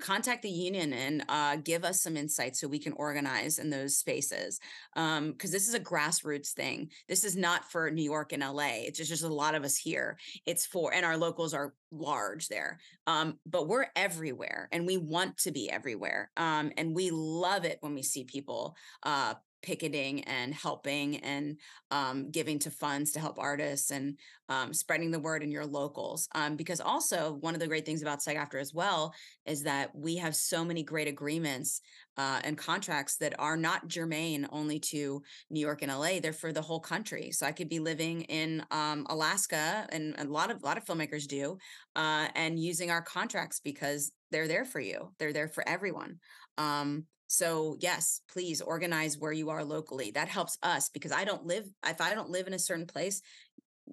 contact the union and uh, give us some insight so we can organize in those spaces. Because this is a grassroots thing. This is not for New York and LA. It's just, just a lot of us here. It's for and our locals are large there. Um, but we're everywhere and we want to be everywhere. Um, and we love it when we see people uh, picketing and helping and um, giving to funds to help artists and um, spreading the word in your locals. Um, because also, one of the great things about SAG as well is that we have so many great agreements uh, and contracts that are not germane only to New York and LA. They're for the whole country. So I could be living in um, Alaska, and a lot of a lot of filmmakers do, uh, and using our contracts because they're there for you. They're there for everyone. Um, so yes, please organize where you are locally. That helps us because I don't live. If I don't live in a certain place,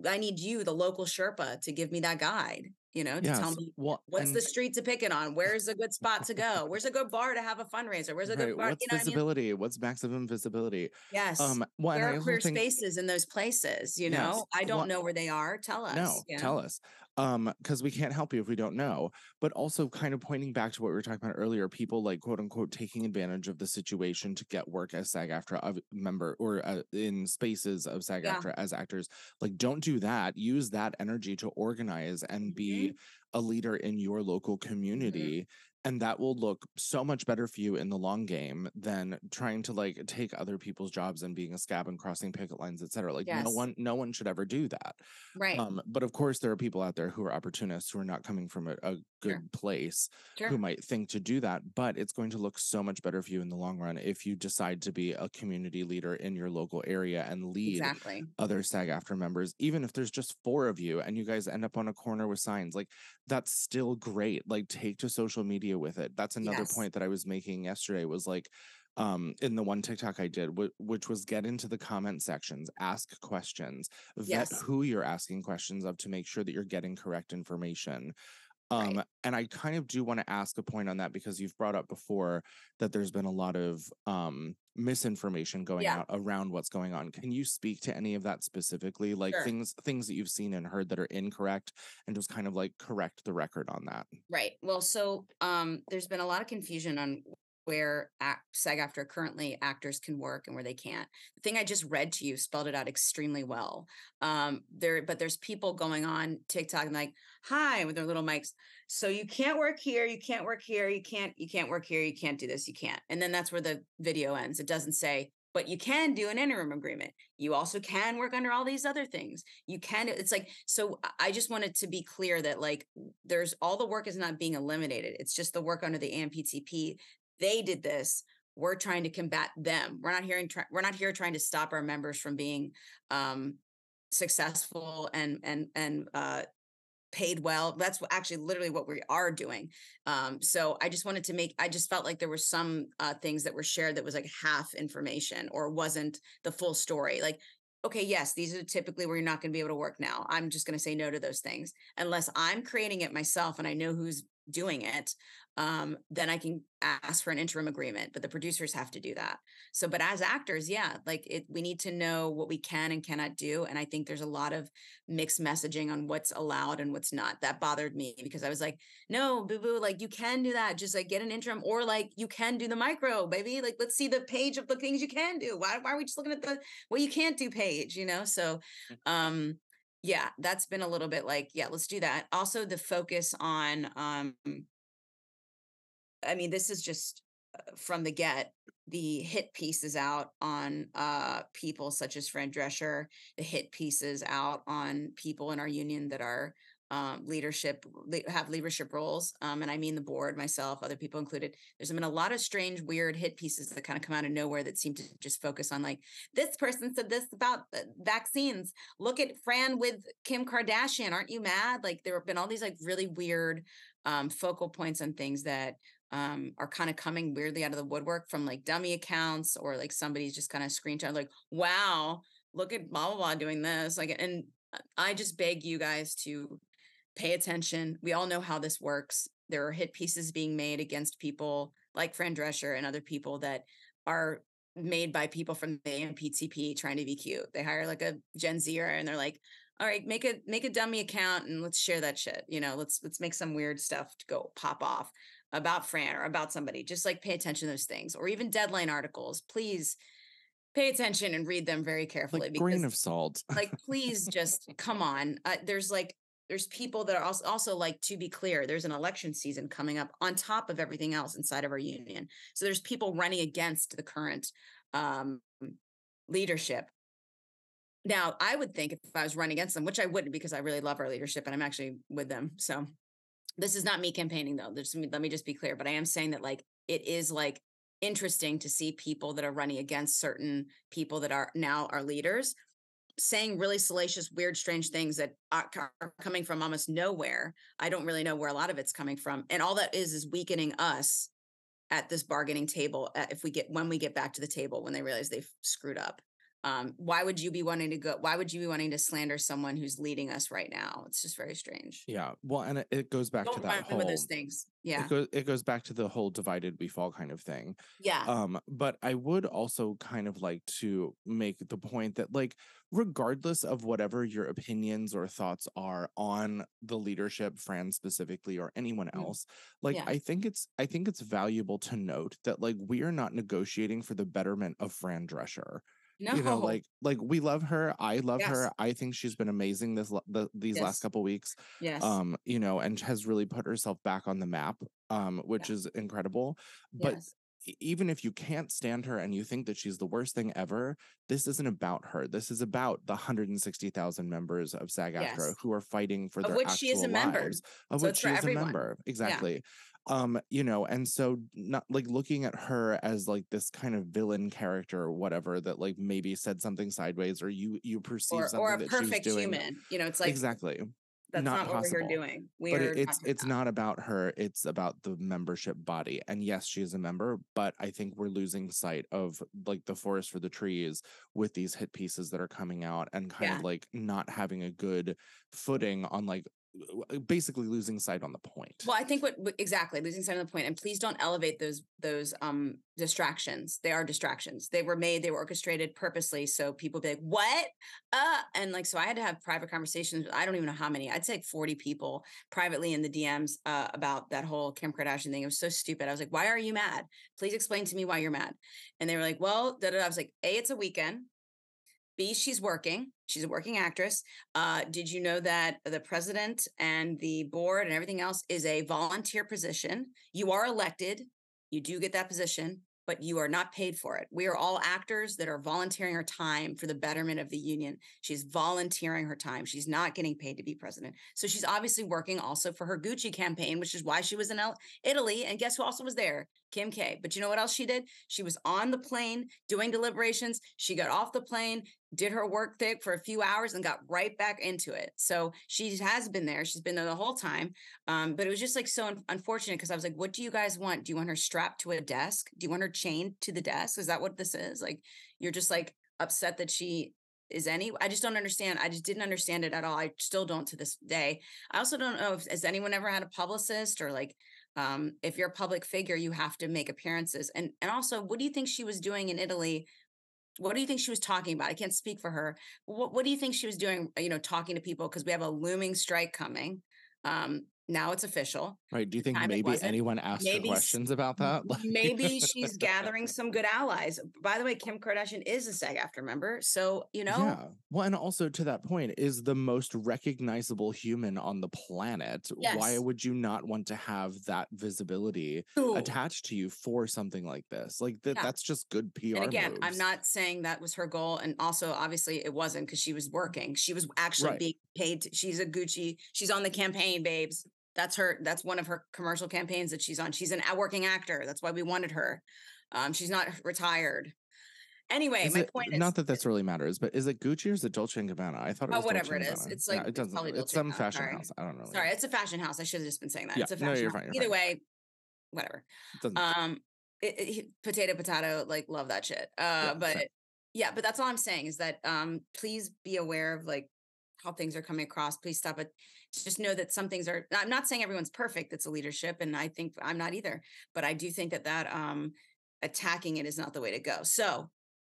I need you, the local Sherpa, to give me that guide. You know, to tell me Well, what's the street to pick it on. Where's a good spot to go? Where's a good bar to have a fundraiser? Where's a good right, bar? what's You know what I mean? visibility? What's maximum visibility? Yes. Um, well, there are queer think spaces in those places. You Yes. know, I don't Well, know where they are. Tell us. No, you tell us. Um, because we can't help you if we don't know. But also kind of pointing back to what we were talking about earlier, people like quote unquote taking advantage of the situation to get work as SAG-AFTRA member or uh, in spaces of SAG Yeah. as actors. Like, don't do that. Use that energy to organize and be Mm-hmm. a leader in your local community. And that will look so much better for you in the long game than trying to like take other people's jobs and being a scab and crossing picket lines, et cetera. Like no one, no one should ever do that. Right. Um, but of course, there are people out there who are opportunists who are not coming from a, a good Sure. place sure. who might think to do that. But it's going to look so much better for you in the long run if you decide to be a community leader in your local area and lead Exactly. other SAG-AFTRA members, even if there's just four of you and you guys end up on a corner with signs, like that's still great. Like take to social media with it. That's another Yes. point that I was making yesterday was like, um, in the one TikTok I did, wh- which was get into the comment sections, ask questions, vet Yes. who you're asking questions of to make sure that you're getting correct information. Right. Um, and I kind of do want to ask a point on that because you've brought up before that there's been a lot of um misinformation going Yeah. out around what's going on. Can you speak to any of that specifically? Like Sure. things things that you've seen and heard that are incorrect and just kind of like correct the record on that. Right. Well, so um, there's been a lot of confusion on where act, SAG-AFTRA currently actors can work and where they can't. The thing I just read to you spelled it out extremely well. Um, there, but there's people going on TikTok and like, "Hi" with their little mics. So you can't work here. You can't work here. You can't. You can't work here. You can't do this. You can't. And then that's where the video ends. It doesn't say. But you can do an interim agreement. You also can work under all these other things. You can. It's like so. I- I just wanted to be clear that like there's all the work is not being eliminated. It's just the work under the AMPTP. They did this. We're trying to combat them. We're not hearing. We're not here trying to stop our members from being um, successful and and and uh, paid well. That's actually literally what we are doing. Um, so I just wanted to make. I just felt like there were some uh, things that were shared that was like half information or wasn't the full story. Like okay, yes, these are typically where you're not going to be able to work now. I'm just going to say no to those things unless I'm creating it myself and I know who's doing it. Um, then I can ask for an interim agreement, but the producers have to do that. So, but as actors, yeah, like it, we need to know what we can and cannot do. And I think there's a lot of mixed messaging on what's allowed and what's not. That bothered me because I was like, no, boo boo, like you can do that. Just like get an interim or like you can do the micro, baby. Like let's see the page of the things you can do. Why, why are we just looking at the what you can't do page, you know? So, um, yeah, that's been a little bit like, yeah, let's do that. Also, the focus on, um, I mean, this is just uh, from the get. The hit pieces out on uh, people such as Fran Drescher. The hit pieces out on people in our union that are um, leadership have leadership roles, um, and I mean the board, myself, other people included. There's been a lot of strange, weird hit pieces that kind of come out of nowhere that seem to just focus on like this person said this about uh, vaccines. Look at Fran with Kim Kardashian. Aren't you mad? Like there have been all these like really weird um, focal points on things that um, are kind of coming weirdly out of the woodwork from like dummy accounts or like somebody's just kind of screenshot like, wow, look at blah blah blah doing this. Like, and uh, I just beg you guys to pay attention. We all know how this works. There are hit pieces being made against people like Fran Drescher and other people that are made by people from the AMPTP trying to be cute. They hire like a Gen Zer and they're like, all right, make a make a dummy account and let's share that shit. You know, let's let's make some weird stuff to go pop off about Fran or about somebody. Just like pay attention to those things. Or even deadline articles. Please pay attention and read them very carefully. Like grain of salt. like, please just come on. Uh, there's like there's people that are also, also like to be clear there's an election season coming up on top of everything else inside of our union. So there's people running against the current um, leadership. Now i would think if i was running against them which i wouldn't because i really love our leadership and i'm actually with them so. This is not me campaigning though There's, let me just be clear but i am saying that like it is like interesting to see people that are running against certain people that are now our leaders saying really salacious, weird, strange things that are, coming from almost nowhere. I don't really know where a lot of it's coming from, and all that is is weakening us at this bargaining table. Uh, if we get when we get back to the table when they realize they've screwed up, um, why would you be wanting to go why would you be wanting to slander someone who's leading us right now? It's just very strange. Yeah well and it, it goes back Don't to that whole those things. yeah. it goes, it goes back to the whole divided we fall kind of thing. Yeah. Um but i would also kind of like to make the point that like regardless of whatever your opinions or thoughts are on the leadership fran specifically or anyone Mm. else like Yeah. i think it's i think it's valuable to note that like we are not negotiating for the betterment of fran drescher no you know like like we love her i love her i think she's been amazing this the, these Yes. last couple weeks yes um you know and has really put herself back on the map um which is incredible but yes. Even if you can't stand her and you think that she's the worst thing ever this isn't about her. This is about the 160,000 members of SAG-AFTRA Yes. who are fighting for Of their which she is a actual member. lives, of So which she is everyone. a member exactly. Um you know and so not like looking at her as like this kind of villain character or whatever that like maybe said something sideways or you you perceive or, something or a that she was perfect doing. human. You know it's like exactly that's not not, what we're possible. here doing we're but it, it's it's about- not about her it's about the membership body and yes she is a member but i think we're losing sight of like the forest for the trees with these hit pieces that are coming out and kind Yeah. of like not having a good footing on like basically losing sight on the point Well, I think what exactly losing sight on the point, and please don't elevate those those um distractions. They are distractions. They were made, they were orchestrated purposely, so people be like, "What?" Uh, and like, so I had to have private conversations. I don't even know how many. I'd say like forty people privately in the DMs uh, about that whole Kim Kardashian thing. It was so stupid. I was like, "Why are you mad? Please explain to me why you're mad." And they were like, "Well," da, da." I was like, "A, it's a weekend." She's working. She's a working actress. Uh, did you know that the president and the board and everything else is a volunteer position? You are elected. You do get that position, but you are not paid for it. We are all actors that are volunteering our time for the betterment of the union. She's volunteering her time. She's not getting paid to be president. So she's obviously working also for her Gucci campaign, which is why she was in Italy. And guess who also was there? Kim K. But you know what else she did? She was on the plane doing deliberations. She got off the plane, did her work thing for a few hours, and got right back into it. So she has been there. She's been there the whole time. Um, but it was just like so un- unfortunate because I was like, what do you guys want? Do you want her strapped to a desk? Do you want her chained to the desk? Is that what this is? Like, you're just like upset that she is any i just don't understand i just didn't understand it at all i still don't to this day i also don't know if has anyone ever had a publicist or like um, if you're a public figure you have to make appearances and and also what do you think she was doing in italy what do you think she was talking about? I can't speak for her. What, what do you think she was doing you know talking to people? Because we have a looming strike coming. Um, now it's official right do you think maybe anyone asked Maybe her questions about that Like- maybe she's gathering some good allies by the way kim kardashian is a SAG-AFTRA member so you know Yeah. Well, and also to that point, is the most recognizable human on the planet. Why would you not want to have that visibility Ooh. attached to you for something like this? Like that Yeah. that's just good PR. and again i'm not saying that was her goal and also obviously it wasn't because she was working she was actually Right. being paid to, she's a gucci she's on the campaign babes that's her that's one of her commercial campaigns that she's on she's an working actor that's why we wanted her um, she's not retired Anyway, Is my it, point is not that this really matters, but is it Gucci or is it Dolce and Gabbana? I thought it Oh, was whatever Dolce it is. Gabbana. It's Yeah, like- it doesn't. probably It's some Gabbana, fashion sorry. house. I don't know. Sorry, it's a fashion house. I should have just been saying that. Yeah, It's a no, fashion you're house. fine, you're Either fine. way, whatever. Um, it, it- potato, potato, like love that shit. Uh, Yeah, but yeah, but that's all I'm saying is that um, please be aware of like how things are coming across. Please stop it. Just know that some things are. I'm not saying everyone's perfect. that's a leadership, and I think I'm not either. But I do think that that um, attacking it is not the way to go. So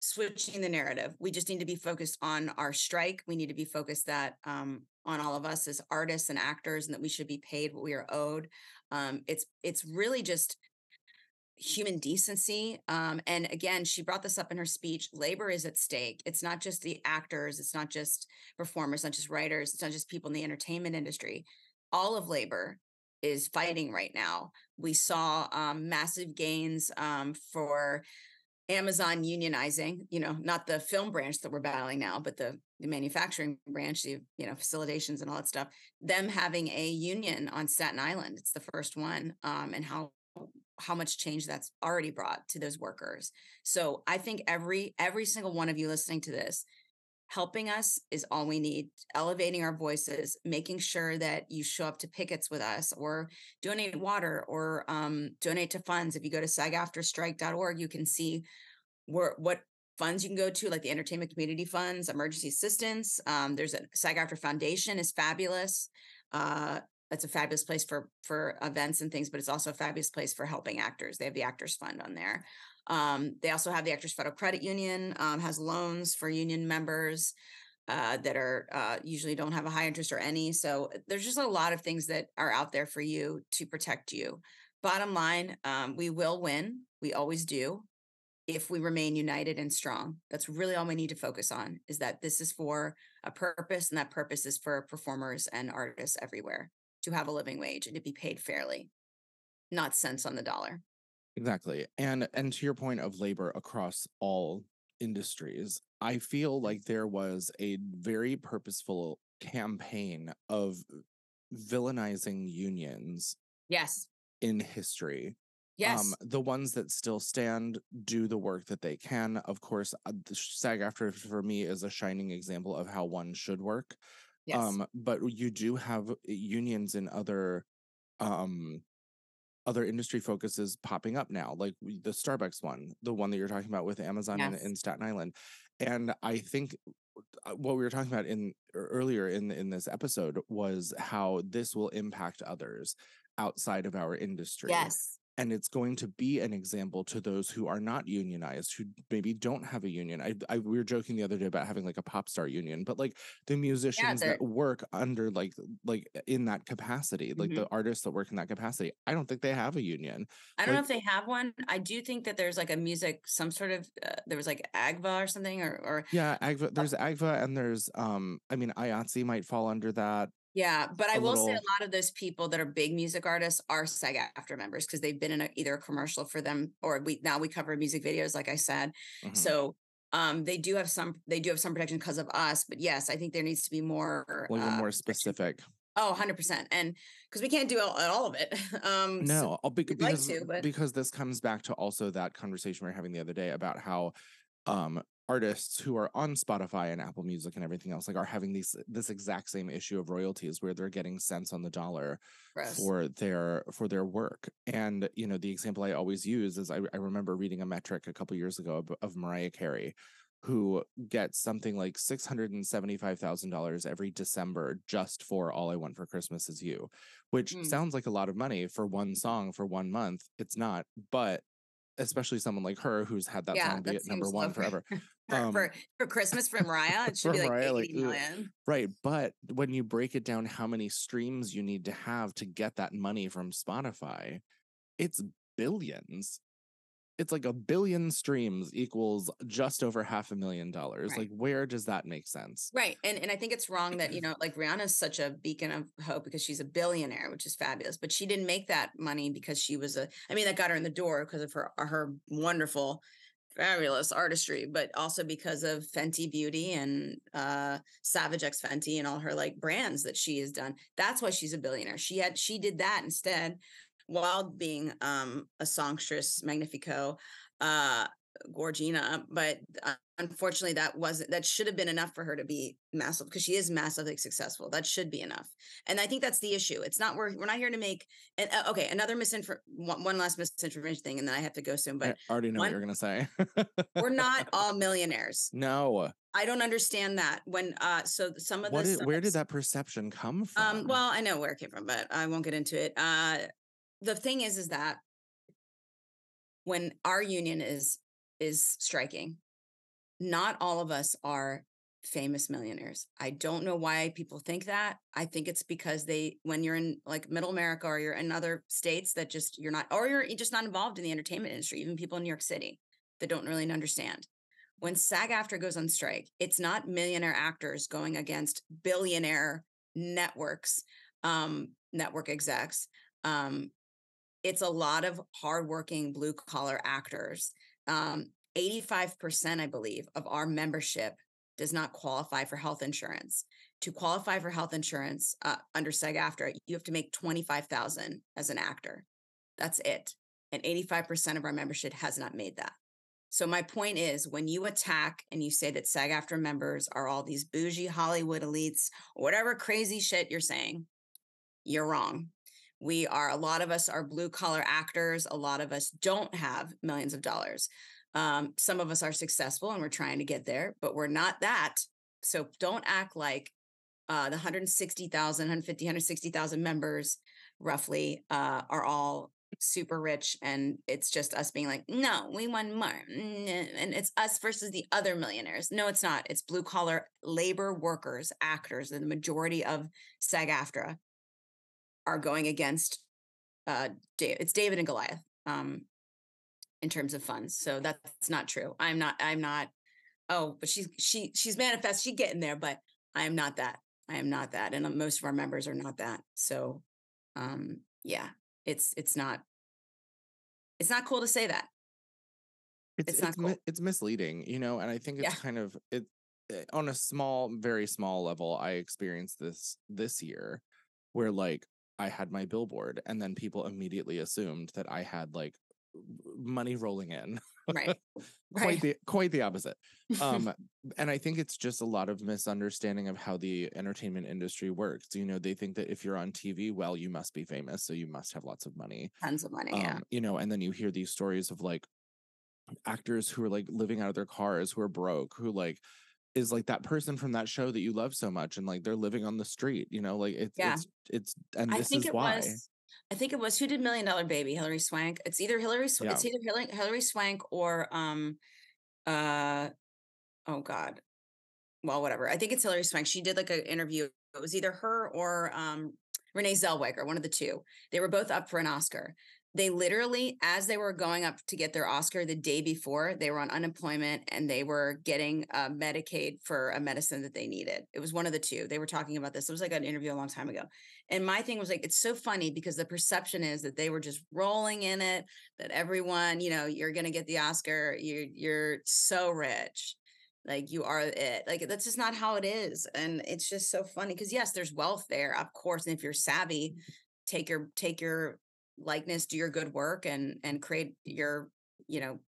switching the narrative. We just need to be focused on our strike. We need to be focused that um, on all of us as artists and actors, and that we should be paid what we are owed. Um, it's it's really just human decency. Um, and again, she brought this up in her speech. Labor is at stake. It's not just the actors. It's not just performers. Not just writers. It's not just people in the entertainment industry. All of labor is fighting right now. We saw um, massive gains um, for Amazon unionizing, you know, not the film branch that we're battling now, but the, the manufacturing branch, the, you know, facilitations and all that stuff, them having a union on Staten Island. It's the first one. Um, and how how much change that's already brought to those workers. So I think every every single one of you listening to this, helping us is all we need. Elevating our voices, making sure that you show up to pickets with us or donate water or um, donate to funds. If you go to sagaftrastrike.org, you can see where what funds you can go to, like the entertainment community funds, emergency assistance. Um, there's a SAG-AFTRA Foundation is fabulous. Uh, it's a fabulous place for for events and things, but it's also a fabulous place for helping actors. They have the Actors Fund on there. Um, they also have the Actors Federal Credit Union um, has loans for union members uh, that are uh, usually don't have a high interest or any. So there's just a lot of things that are out there for you to protect you. Bottom line, um, we will win. We always do if we remain united and strong. That's really all we need to focus on is that this is for a purpose and that purpose is for performers and artists everywhere to have a living wage and to be paid fairly, not cents on the dollar. Exactly. And and to your point of labor across all industries, I feel Mm. like there was a very purposeful campaign of villainizing unions Yes. in history. Yes. Um, the ones that still stand do the work that they can. Of course, uh, the SAG-AFTRA for me is a shining example of how one should work. Yes. Um, but you do have uh, unions in other um other industry focuses popping up now, like the Starbucks one, the one that you're talking about with Amazon in, Yes. in Staten Island. And I think uh, what we were talking about in earlier in in this episode was how this will impact others outside of our industry yes. And it's going to be an example to those who are not unionized who maybe don't have a union I, I we were joking the other day about having like a pop star union but like the musicians they're- that work under like like in that capacity like Mhm. the artists that work in that capacity i don't think they have a union I don't know if they have one. I do think that there's like a music, some sort of, uh, there was like AGVA or something, or, or yeah agva there's agva and there's um i mean IATSE might fall under that Yeah, but I will say a lot of those people that are big music artists are SAG after members because they've been in a, either a commercial for them or we now we cover music videos, like I said. Mhm. So um they do have some they do have some protection because of us. But yes, I think there needs to be more well uh, more protection. specific Oh, 100%. And because we can't do all, all of it. um so- No, I'll be, we'd like to, but- because this comes back to also that conversation we were having the other day about how um artists who are on Spotify and Apple Music and everything else like are having these this exact same issue of royalties where they're getting cents on the dollar gross. for their for their work. And you know, the example I always use is I, I remember reading a metric a couple years ago of, of Mariah Carey who gets something like six hundred and seventy-five thousand dollars every December just for "All I Want for Christmas Is You," which Mm. sounds like a lot of money for one song for one month. It's not, but especially someone like her who's had that yeah, song be at number one forever. For, Um, for, for Christmas for Mariah, it should be like Mariah, 80 ugh. million. Right. But when you break it down, how many streams you need to have to get that money from Spotify, it's billions. It's like a billion streams equals just over half a million dollars. Right. Like, where does that make sense? Right. And and I think it's wrong that, you know, like Rihanna's such a beacon of hope because she's a billionaire, which is fabulous. But she didn't make that money because she was a I mean, that got her in the door because of her her wonderful, fabulous artistry, but also because of Fenty Beauty and uh Savage X Fenty and all her like brands that she has done. That's why she's a billionaire. She had she did that instead while being um a songstress magnifico uh Gorgina, but uh, unfortunately, that wasn't that should have been enough for her to be massive because she is massively successful. That should be enough, and I think that's the issue. It's not we're we're not here to make. And uh, okay, another misinfor one, one last misinformation thing, and then I have to go soon. But I already know one- what you're gonna say. we're not all millionaires. no. I don't understand that. When uh, so some of What the is, where did that perception come from? Um, well, I know where it came from, but I won't get into it. Uh, the thing is, is that when our union is is striking, not all of us are famous millionaires. I don't know why people think that. I think it's because they, when you're in like middle America or you're in other states that just you're not, or you're just not involved in the entertainment industry, even people in New York City that don't really understand. When SAG-AFTRA goes on strike, it's not millionaire actors going against billionaire networks, um, network execs. Um, it's a lot of hardworking blue collar actors. Um, 85%, I believe, of our membership does not qualify for health insurance. To qualify for health insurance uh, under SAG-AFTRA, you have to make 25,000 as an actor. That's it. And 85% of our membership has not made that. So my point is when you attack and you say that SAG-AFTRA members are all these bougie Hollywood elites whatever crazy shit you're saying, you're wrong. We are a lot of us are blue collar actors. A lot of us don't have millions of dollars. Um, some of us are successful and we're trying to get there, but we're not that. So don't act like uh, the 160,000, 150, 160,000 members roughly uh, are all super rich and it's just us being like no we want more and it's us versus the other millionaires no it's not it's blue collar labor workers actors and the majority of sag aftra are going against uh Da- it's david and goliath um in terms of funds so that's not true i'm not i'm not oh but she's she she's manifest she getting there but i am not that i am not that and uh, most of our members are not that so um yeah it's it's not it's not cool to say that it's it's not it's, mi- cool. it's misleading, you know, and I think it's Yeah. kind of it eh, on a small, very small level. I experienced this this year, where like I had my billboard, and then people immediately assumed that I had like money rolling in. right quite right the quite the opposite. Um, and I think it's just a lot of misunderstanding of how the entertainment industry works. You know, they think that if you're on TV, well, you must be famous, so you must have lots of money. tons of money yeah Um, you know, and then you hear these stories of like actors who are like living out of their cars, who are broke, who like is like that person from that show that you love so much, and like they're living on the street. You know, like it's Yeah. it's it's and I this think is it why. was. I think it was who did Million Dollar Baby? Hilary Swank. It's either Hillary. Sw- It's either Hillary, Hilary Swank or um, uh, oh God, well whatever. I think it's Hilary Swank. She did like an interview. It was either her or um Renee Zellweger, one of the two. They were both up for an Oscar. They literally, as they were going up to get their Oscar the day before, they were on unemployment and they were getting uh, Medicaid for a medicine that they needed. It was one of the two. They were talking about this. It was like an interview a long time ago. And my thing was like, it's so funny because the perception is that they were just rolling in it, that everyone, you know, you're gonna get the Oscar, you're you're so rich. Like you are it. Like that's just not how it is. And it's just so funny. Cause yes, there's wealth there, of course. And if you're savvy, take your take your likeness, do your good work and and create your, you know,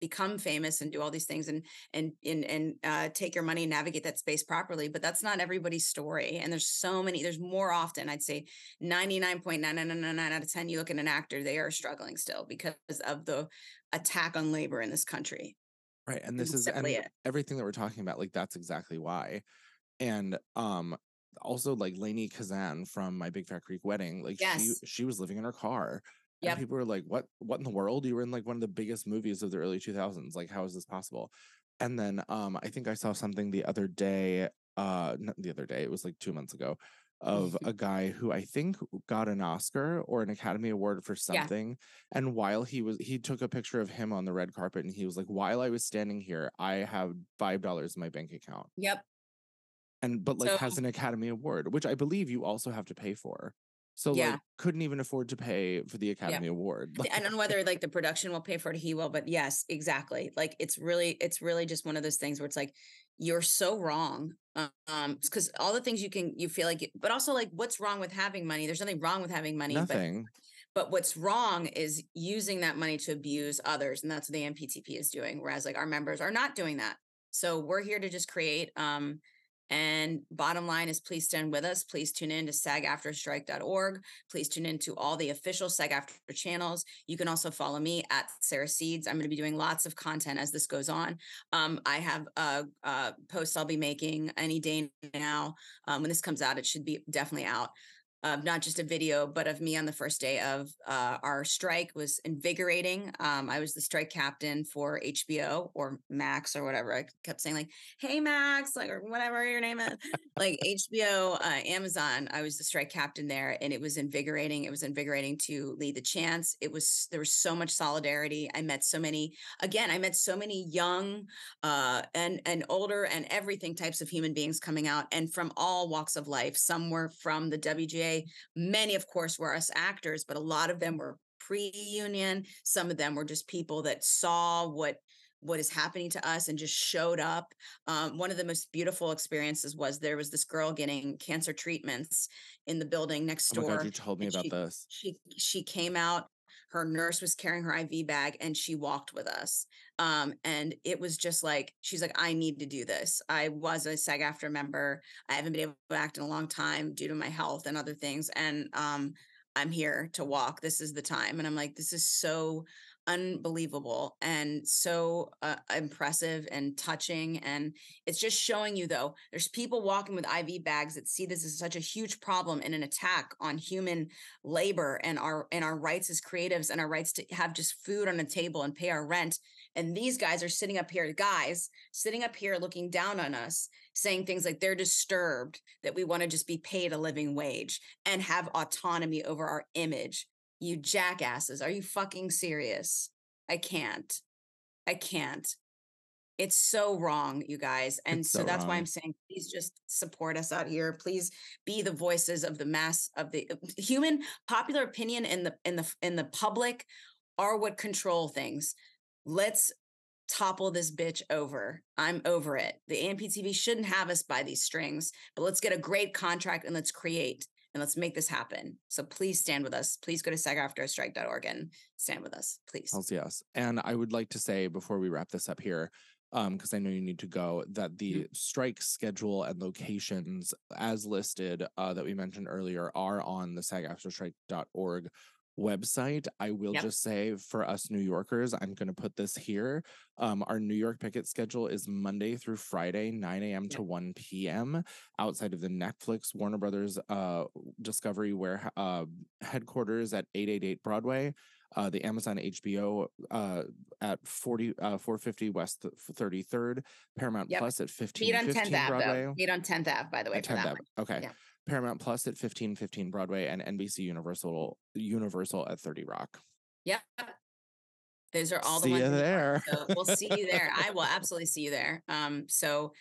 become famous and do all these things and and and and uh, take your money and navigate that space properly but that's not everybody's story and there's so many there's more often i'd say 99.9999 out of 10 you look at an actor they are struggling still because of the attack on labor in this country Right. And this That's is and everything that we're talking about, like that's exactly why. And um also like Lainie Kazan from My Big Fat Greek Wedding, like she Yes. she was living in her car. And people were like, What what in the world? You were in like one of the biggest movies of the early 2000s. Like, how is this possible? And then um I think I saw something the other day, uh not the other day, it was like two months ago, of a guy who I think got an Oscar or an Academy Award for Yeah. something. And while he was, he took a picture of him on the red carpet and he was like, while I was standing here, I have $5 in my bank account. yep And, but like has an Academy Award, which I believe you also have to pay for. So Yeah. like couldn't even afford to pay for the Academy Award. I don't know whether like the production will pay for it, he will, but yes, exactly. Like it's really, it's really just one of those things where it's like you're so wrong. Um, because all the things you can, you feel like, but also like, what's wrong with having money? There's nothing wrong with having money, but Nothing. But what's wrong is using that money to abuse others. And that's what the MPTP is doing. Whereas like our members are not doing that. So we're here to just create um, and bottom line is please stand with us. Please tune in to sagaftrastrike.org. Please tune in to all the official SAG-AFTRA channels. You can also follow me at Sarah Seeds. I'm going to be doing lots of content as this goes on. Um, I have a, a, post I'll be making any day now. Um, when this comes out, it should be definitely out of not just a video, but of me on the first day of uh, our strike was invigorating. Um, I was the strike captain for HBO or Max or whatever. I kept saying like, "Hey Max," like or whatever your name is, like HBO, uh, Amazon. I was the strike captain there, and it was invigorating. It was invigorating to lead the chance. It was there was so much solidarity. I met so many. Again, I met so many young uh, and and older and everything types of human beings coming out, and from all walks of life. Some were from the WGA Many, of course, were us actors, but a lot of them were pre-union. Some of them were just people that saw what what is happening to us and just showed up. Um, one of the most beautiful experiences was there was this girl getting cancer treatments in the building next door. Oh my God, you told me about she, this. She she came out. Her nurse was carrying her IV bag and she walked with us. Um, and it was just like, she's like, I need to do this. I was a SAG-AFTRA member. I haven't been able to act in a long time due to my health and other things. And um, I'm here to walk. This is the time. And I'm like, this is so unbelievable and so uh, impressive and touching and it's just showing you though there's people walking with iv bags that see this as such a huge problem and an attack on human labor and our and our rights as creatives and our rights to have just food on the table and pay our rent and these guys are sitting up here, guys sitting up here looking down on us, saying things like they're disturbed that we want to just be paid a living wage and have autonomy over our image. You jackasses, are you fucking serious? I can't. I can't. It's so wrong, you guys. And so, so that's why. I'm saying please just support us out here. Please be the voices of the mass of the uh, human popular opinion in the in the in the public are what control things let's topple this bitch over. I'm over it. The AMPTP shouldn't have us by these strings, but let's get a great contract and let's create and let's make this happen. So please stand with us. Please go to sagaftrastrike.org and stand with us, please. Yes. And I would like to say before we wrap this up here, um, because I know you need to go, that the Mm-hmm. strike schedule and locations as listed uh, that we mentioned earlier are on the sagaftrastrike.org website. I will Yep. just say for us New Yorkers, I'm going to put this here. Um, our New York picket schedule is Monday through Friday, 9 a.m. to 1 p.m. outside of the Netflix Warner Brothers uh, Discovery where uh, headquarters at 888 Broadway uh, the Amazon HBO uh, at 40 uh, 450 West 33rd, Paramount Yep. Plus at Meet on 10th 1515 Ave, Broadway. Meet on 10th Ave, by the way, 10th Ave. Okay. Yeah. Paramount Plus at 1515 Broadway and NBC Universal Universal at 30 Rock. Yep. Those are all the See ones. you in New York. there. So we'll see you there. I will absolutely see you there. Um, so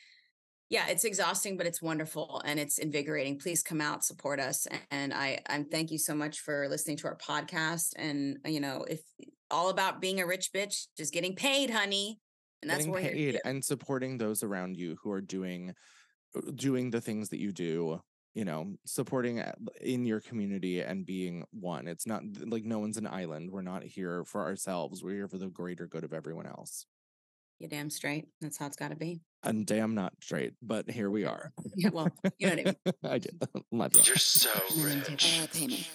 yeah, it's exhausting, but it's wonderful and it's invigorating. Please come out, support us. And I I'm thank you so much for listening to our podcast. And you know, if all about being a rich bitch, just getting paid, honey. And that's what we're here to paid and supporting those around you who are doing doing the things that you do you know supporting uh, in your community and being one it's not like no one's an island we're not here for ourselves we're here for the greater good of everyone else You damn straight. That's how it's gotta be. and damn not straight but here we are Yeah, well, you know what I mean. i did love you You're so rich. pay me.